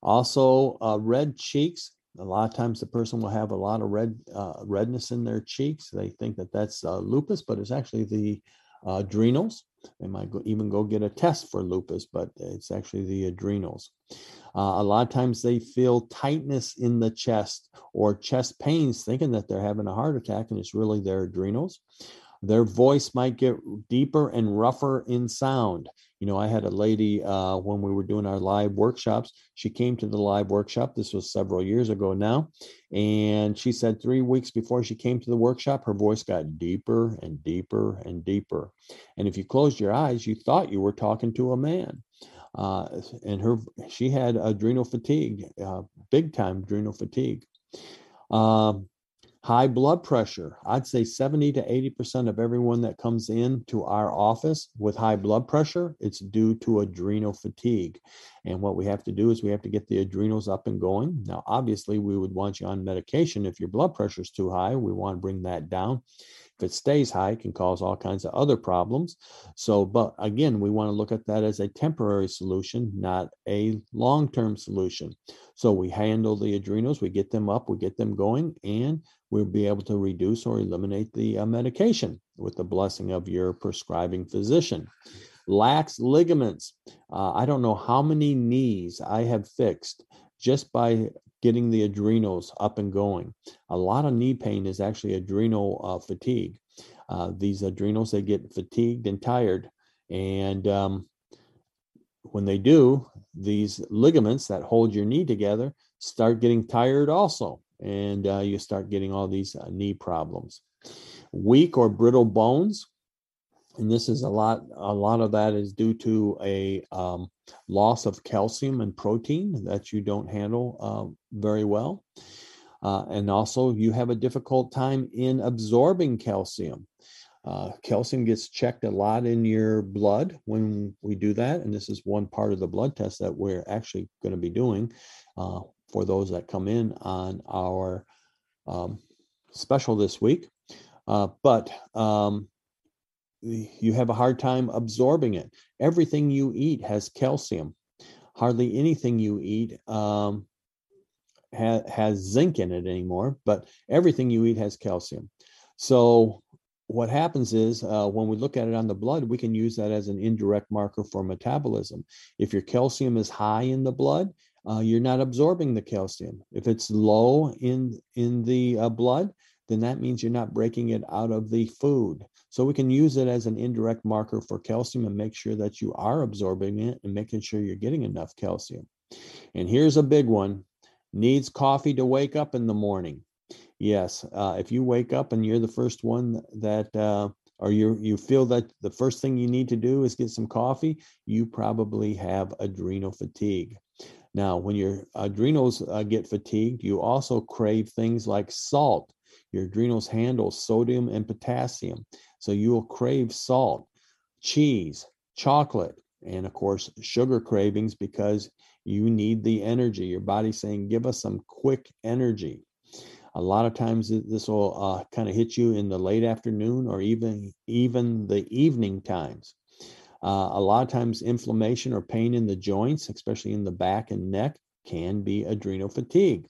S2: also, uh, red cheeks a lot of times the person will have a lot of red uh, redness in their cheeks. They think that that's uh, lupus, but it's actually the uh, adrenals. They might go, even go get a test for lupus, but it's actually the adrenals. Uh, a lot of times they feel tightness in the chest or chest pains, thinking that they're having a heart attack, and it's really their adrenals. Their voice might get deeper and rougher in sound. You know, I had a lady uh, when we were doing our live workshops. She came to the live workshop. This was several years ago now. And she said three weeks before she came to the workshop, her voice got deeper and deeper and deeper. And if you closed your eyes, you thought you were talking to a man. Uh, and her, she had adrenal fatigue, uh, big time adrenal fatigue. Um, High blood pressure. I'd say 70 to 80% of everyone that comes in to our office with high blood pressure, it's due to adrenal fatigue. And what we have to do is we have to get the adrenals up and going. Now, obviously, we would want you on medication if your blood pressure is too high. We want to bring that down. If it stays high, it can cause all kinds of other problems. So, but again, we want to look at that as a temporary solution, not a long term solution. So, we handle the adrenals, we get them up, we get them going, and we'll be able to reduce or eliminate the uh, medication with the blessing of your prescribing physician. Lax ligaments. Uh, I don't know how many knees I have fixed just by getting the adrenals up and going. A lot of knee pain is actually adrenal uh, fatigue. Uh, these adrenals, they get fatigued and tired. And um, when they do, these ligaments that hold your knee together start getting tired also. And uh, you start getting all these uh, knee problems. Weak or brittle bones and this is a lot a lot of that is due to a um, loss of calcium and protein that you don't handle uh, very well. Uh, and also you have a difficult time in absorbing calcium. Uh, calcium gets checked a lot in your blood when we do that. And this is one part of the blood test that we're actually going to be doing uh, for those that come in on our um, special this week. Uh, but um, you have a hard time absorbing it. Everything you eat has calcium. Hardly anything you eat um, ha- has zinc in it anymore, but everything you eat has calcium. So, what happens is uh, when we look at it on the blood, we can use that as an indirect marker for metabolism. If your calcium is high in the blood, uh, you're not absorbing the calcium. If it's low in in the uh, blood, then that means you're not breaking it out of the food. So we can use it as an indirect marker for calcium and make sure that you are absorbing it and making sure you're getting enough calcium. And here's a big one needs coffee to wake up in the morning. Yes, uh, if you wake up and you're the first one that, uh, or you you feel that the first thing you need to do is get some coffee, you probably have adrenal fatigue. Now, when your adrenals uh, get fatigued, you also crave things like salt. Your adrenals handle sodium and potassium, so you will crave salt, cheese, chocolate, and of course, sugar cravings because you need the energy. Your body's saying, give us some quick energy. A lot of times this will uh, kind of hit you in the late afternoon or even even the evening times. Uh, a lot of times inflammation or pain in the joints, especially in the back and neck, can be adrenal fatigue.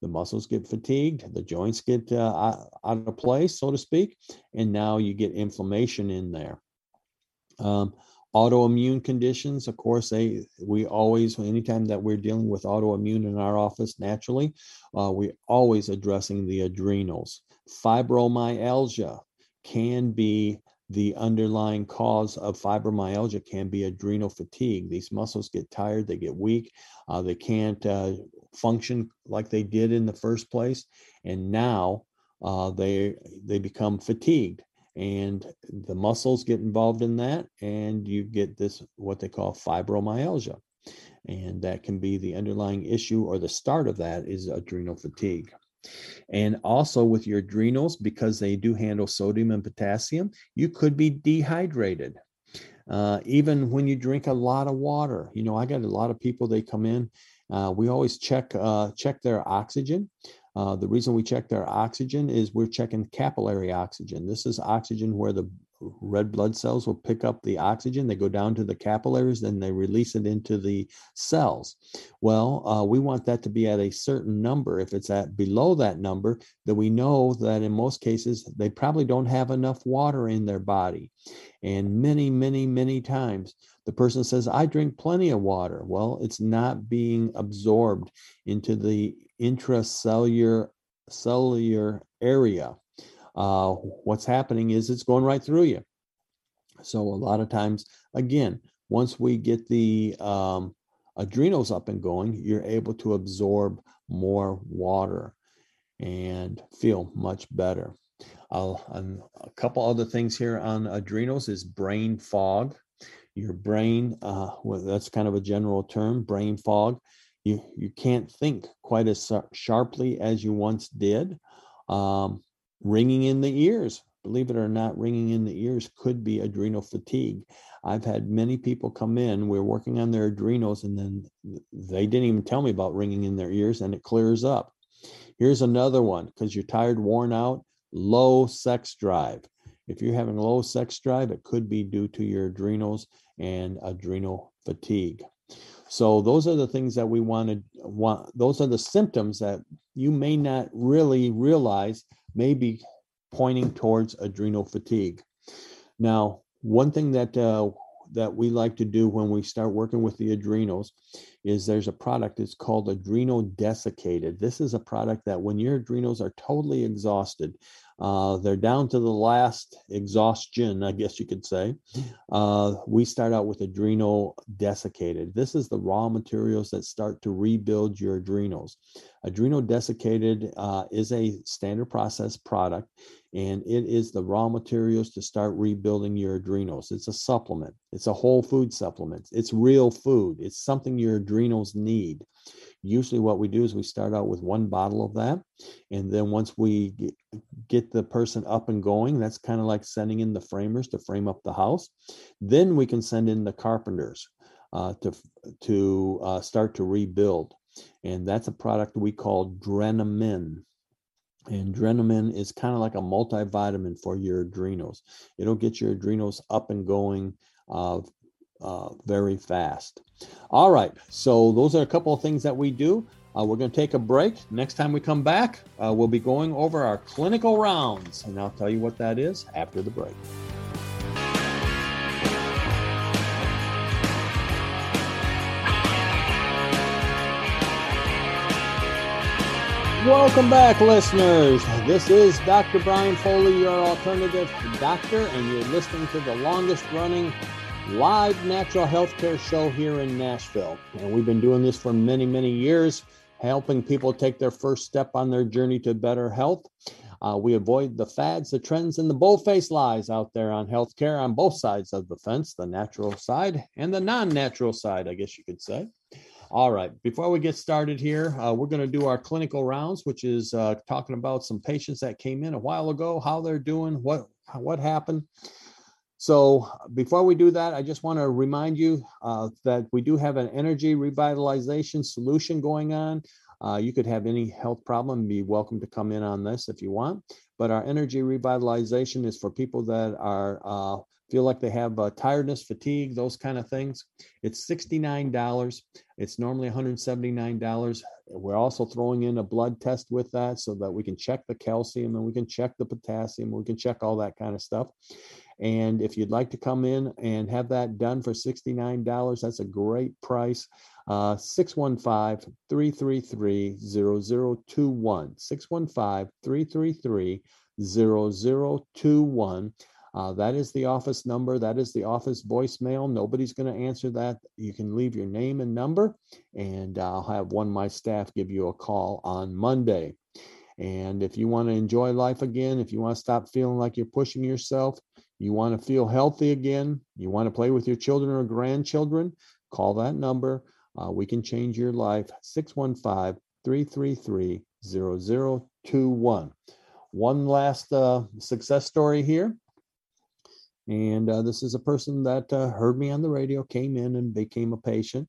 S2: The muscles get fatigued, the joints get uh, out of place, so to speak, and now you get inflammation in there. Um, autoimmune conditions of course they we always anytime that we're dealing with autoimmune in our office naturally uh, we're always addressing the adrenals fibromyalgia can be the underlying cause of fibromyalgia can be adrenal fatigue. These muscles get tired they get weak uh, they can't uh, function like they did in the first place and now uh, they they become fatigued. And the muscles get involved in that and you get this what they call fibromyalgia. And that can be the underlying issue or the start of that is adrenal fatigue and also with your adrenals because they do handle sodium and potassium you could be dehydrated uh, even when you drink a lot of water you know i got a lot of people they come in uh, we always check uh, check their oxygen uh, the reason we check their oxygen is we're checking capillary oxygen. This is oxygen where the red blood cells will pick up the oxygen. They go down to the capillaries, then they release it into the cells. Well, uh, we want that to be at a certain number. If it's at below that number, then we know that in most cases they probably don't have enough water in their body. And many, many, many times the person says, I drink plenty of water. Well, it's not being absorbed into the intracellular cellular area. Uh, what's happening is it's going right through you. So a lot of times, again, once we get the um, adrenals up and going, you're able to absorb more water and feel much better. I'll, a couple other things here on adrenals is brain fog. Your brain, uh, well, that's kind of a general term, brain fog you you can't think quite as sharply as you once did. Um, ringing in the ears, believe it or not, ringing in the ears could be adrenal fatigue. I've had many people come in, we're working on their adrenals, and then they didn't even tell me about ringing in their ears, and it clears up. Here's another one because you're tired, worn out, low sex drive. If you're having low sex drive, it could be due to your adrenals and adrenal fatigue. So those are the things that we wanted want those are the symptoms that you may not really realize may be pointing towards adrenal fatigue. Now, one thing that uh, that we like to do when we start working with the adrenals is there's a product it's called adrenal desiccated this is a product that when your adrenals are totally exhausted uh, they're down to the last exhaustion, I guess you could say. Uh, we start out with adrenal desiccated. This is the raw materials that start to rebuild your adrenals. Adrenal desiccated uh, is a standard process product, and it is the raw materials to start rebuilding your adrenals. It's a supplement, it's a whole food supplement, it's real food, it's something your adrenals need. Usually, what we do is we start out with one bottle of that. And then once we get, the person up and going, that's kind of like sending in the framers to frame up the house. Then we can send in the carpenters uh, to, to uh, start to rebuild. And that's a product we call Drenamin. And Drenamin is kind of like a multivitamin for your adrenals. It'll get your adrenals up and going uh, uh, very fast. All right, so those are a couple of things that we do. Uh, we're going to take a break. Next time we come back, uh, we'll be going over our clinical rounds, and I'll tell you what that is after the break. welcome back, listeners. This is Dr. Brian Foley, your alternative doctor, and you're listening to the longest running live natural healthcare show here in Nashville. And we've been doing this for many, many years, helping people take their first step on their journey to better health. Uh, we avoid the fads, the trends, and the bold-faced lies out there on healthcare on both sides of the fence, the natural side and the non-natural side, I guess you could say. All right, before we get started here, uh, we're going to do our clinical rounds, which is uh, talking about some patients that came in a while ago, how they're doing, what what happened. So before we do that, I just want to remind you uh, that we do have an energy revitalization solution going on. Uh, you could have any health problem, be welcome to come in on this if you want. But our energy revitalization is for people that are uh, feel like they have uh, tiredness, fatigue, those kind of things. It's $69. It's normally $179. We're also throwing in a blood test with that so that we can check the calcium and we can check the potassium, we can check all that kind of stuff. And if you'd like to come in and have that done for $69, that's a great price. Uh, 615 333 0021. 615 333 0021. Uh, that is the office number. That is the office voicemail. Nobody's going to answer that. You can leave your name and number, and I'll have one of my staff give you a call on Monday. And if you want to enjoy life again, if you want to stop feeling like you're pushing yourself, you want to feel healthy again, you want to play with your children or grandchildren, call that number. Uh, we can change your life 615 333 0021. One last uh, success story here. And uh, this is a person that uh, heard me on the radio, came in and became a patient.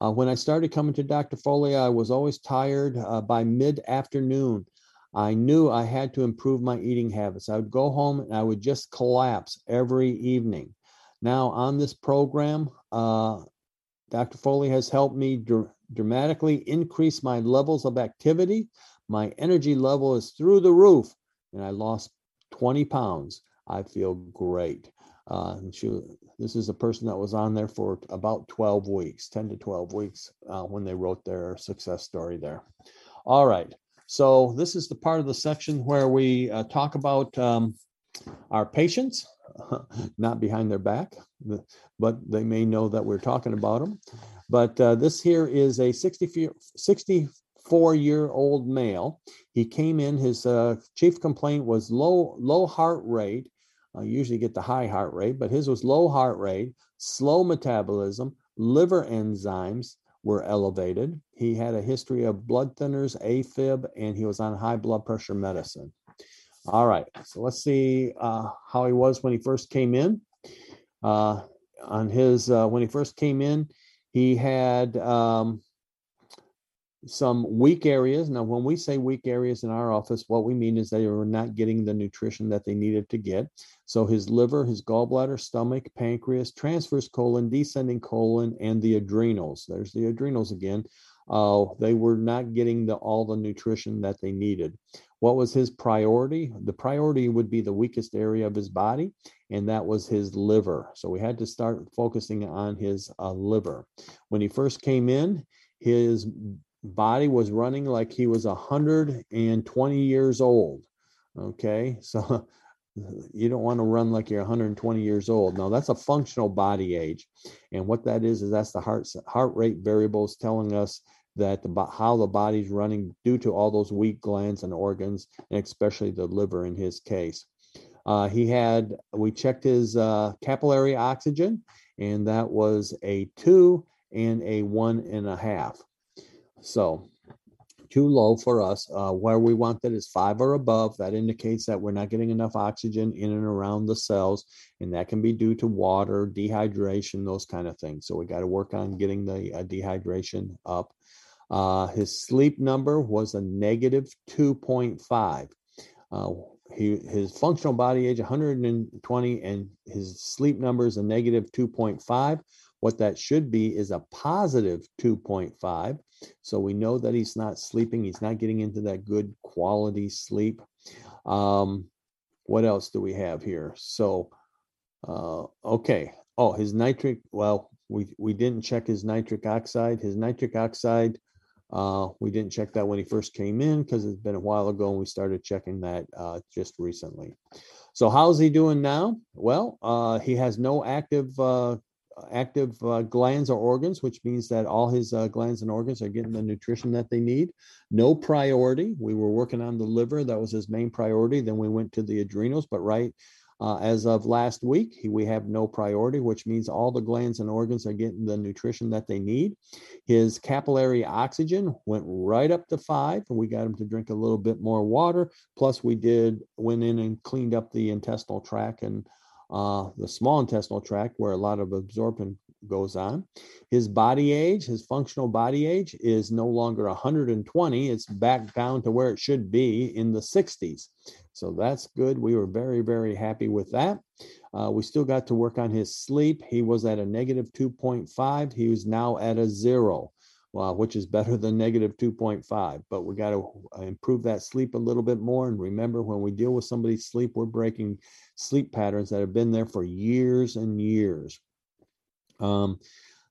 S2: Uh, when I started coming to Dr. Foley, I was always tired uh, by mid afternoon. I knew I had to improve my eating habits. I would go home and I would just collapse every evening. Now, on this program, uh, Dr. Foley has helped me dr- dramatically increase my levels of activity. My energy level is through the roof, and I lost 20 pounds. I feel great. Uh, she, this is a person that was on there for about 12 weeks, 10 to 12 weeks uh, when they wrote their success story there. All right. So this is the part of the section where we uh, talk about um, our patients, not behind their back, but they may know that we're talking about them. But uh, this here is a 64 year old male. He came in, his uh, chief complaint was low, low heart rate I usually get the high heart rate, but his was low heart rate, slow metabolism, liver enzymes were elevated. He had a history of blood thinners, AFib, and he was on high blood pressure medicine. All right, so let's see uh, how he was when he first came in. Uh, on his uh, when he first came in, he had um, some weak areas. Now, when we say weak areas in our office, what we mean is they were not getting the nutrition that they needed to get. So his liver, his gallbladder, stomach, pancreas, transverse colon, descending colon, and the adrenals. There's the adrenals again. Uh, they were not getting the, all the nutrition that they needed. What was his priority? The priority would be the weakest area of his body, and that was his liver. So we had to start focusing on his uh, liver. When he first came in, his body was running like he was 120 years old. Okay, so you don't want to run like you're 120 years old. Now that's a functional body age, and what that is is that's the heart heart rate variables telling us that the how the body's running due to all those weak glands and organs, and especially the liver in his case. Uh, he had we checked his uh, capillary oxygen, and that was a two and a one and a half. So too low for us. Uh, where we want that is five or above. That indicates that we're not getting enough oxygen in and around the cells, and that can be due to water, dehydration, those kind of things. So we got to work on getting the uh, dehydration up. Uh, his sleep number was a negative 2.5. Uh, he, his functional body age 120 and his sleep number is a negative 2.5 what that should be is a positive 2.5. So we know that he's not sleeping. He's not getting into that good quality sleep. Um, what else do we have here? So, uh, okay. Oh, his nitric. Well, we we didn't check his nitric oxide. His nitric oxide Uh, we didn't check that when he first came in because it's been a while ago and we started checking that uh, just recently. So how's he doing now? Well, uh, he has no active uh, active uh, glands or organs, which means that all his uh, glands and organs are getting the nutrition that they need. No priority. We were working on the liver. That was his main priority. Then we went to the adrenals, but right uh, as of last week, we have no priority, which means all the glands and organs are getting the nutrition that they need. His capillary oxygen went right up to five, and we got him to drink a little bit more water. Plus, we did went in and cleaned up the intestinal tract and uh, the small intestinal tract where a lot of absorption goes on. His body age, his functional body age, is no longer 120. It's back down to where it should be in the 60s. So that's good. We were very, very happy with that. Uh, we still got to work on his sleep. He was at a negative 2.5. He was now at a zero, well, which is better than negative 2.5. But we got to uh, improve that sleep a little bit more. And remember, when we deal with somebody's sleep, we're breaking sleep patterns that have been there for years and years. Um,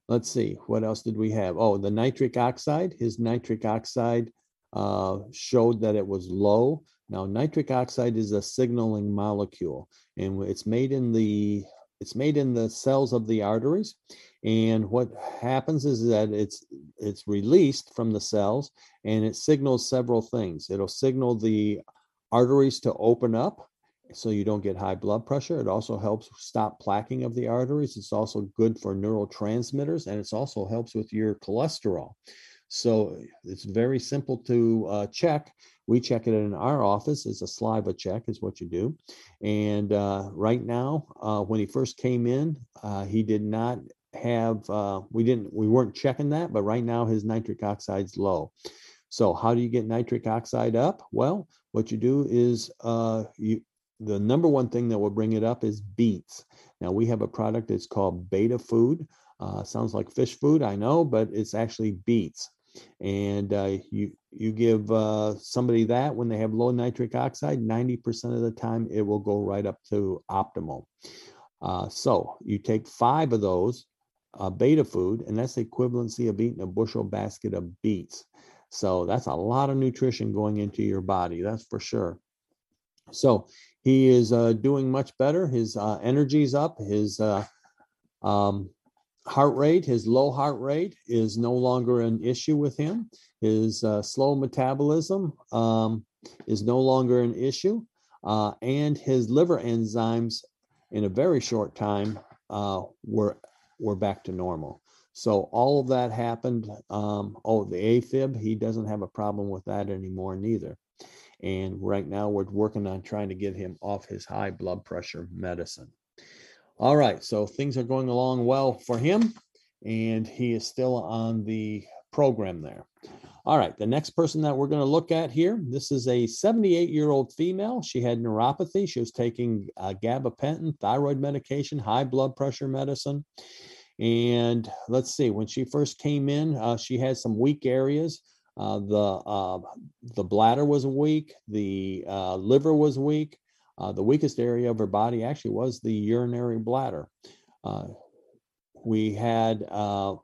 S2: let's see, what else did we have? Oh, the nitric oxide. His nitric oxide uh, showed that it was low. Now, nitric oxide is a signaling molecule, and it's made in the it's made in the cells of the arteries. And what happens is that it's it's released from the cells, and it signals several things. It'll signal the arteries to open up, so you don't get high blood pressure. It also helps stop plaquing of the arteries. It's also good for neurotransmitters, and it also helps with your cholesterol. So it's very simple to uh, check. We check it in our office. It's a saliva check, is what you do. And uh, right now, uh, when he first came in, uh, he did not have. Uh, we didn't. We weren't checking that, but right now his nitric oxide's low. So how do you get nitric oxide up? Well, what you do is uh, you. The number one thing that will bring it up is beets. Now we have a product that's called Betafood. sounds like fish food, I know, but it's actually beets and uh, you you give uh, somebody that when they have low nitric oxide 90% of the time it will go right up to optimal. Uh, so you take five of those uh, Betafood and that's the equivalency of eating a bushel basket of beets. So that's a lot of nutrition going into your body that's for sure. So he is uh, doing much better. His uh, energy's up. His um, heart rate, his low heart rate is no longer an issue with him. His uh, slow metabolism um, is no longer an issue. Uh, and his liver enzymes in a very short time uh, were, were back to normal. So all of that happened. Um, oh, the AFib, he doesn't have a problem with that anymore, neither. And right now we're working on trying to get him off his high blood pressure medicine. All right, so things are going along well for him, and he is still on the program there. All right, the next person that we're going to look at here, this is a 78 year old female. She had neuropathy. She was taking uh, gabapentin, thyroid medication, high blood pressure medicine. And let's see, when she first came in, uh, she had some weak areas. Uh, the uh, the bladder was weak, the uh, liver was weak, uh, the weakest area of her body actually was the urinary bladder. Uh, we had uh,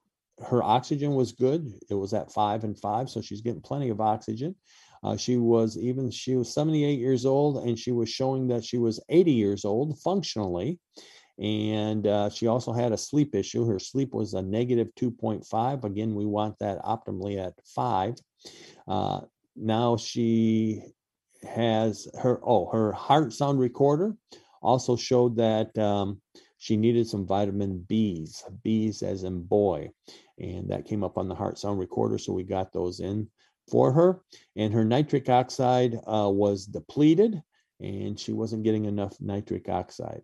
S2: her oxygen was good. It was at five and five, so she's getting plenty of oxygen. Uh, she was even she was 78 years old, and she was showing that she was 80 years old functionally. And uh, she also had a sleep issue. Her sleep was a negative 2.5. Again, we want that optimally at five. Uh, now she has her oh her heart sound recorder also showed that um, she needed some vitamin B's, B's as in boy, and that came up on the heart sound recorder. So we got those in for her, and her nitric oxide uh, was depleted, and she wasn't getting enough nitric oxide.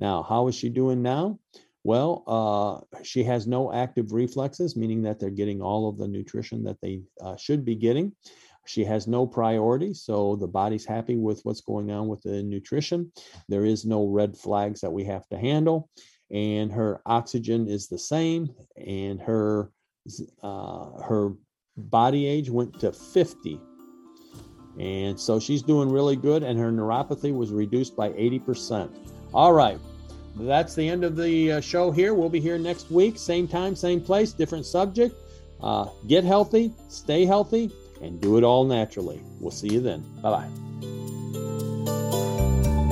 S2: Now, how is she doing now? Well, uh, she has no active reflexes, meaning that they're getting all of the nutrition that they uh, should be getting. She has no priority, so the body's happy with what's going on with the nutrition. There is no red flags that we have to handle, and her oxygen is the same, and her uh, her body age went to 50. And so she's doing really good, and her neuropathy was reduced by 80%. All right, that's the end of the uh, show here. We'll be here next week, same time, same place, different subject. Uh, get healthy, stay healthy, and do it all naturally. We'll see you then. Bye bye.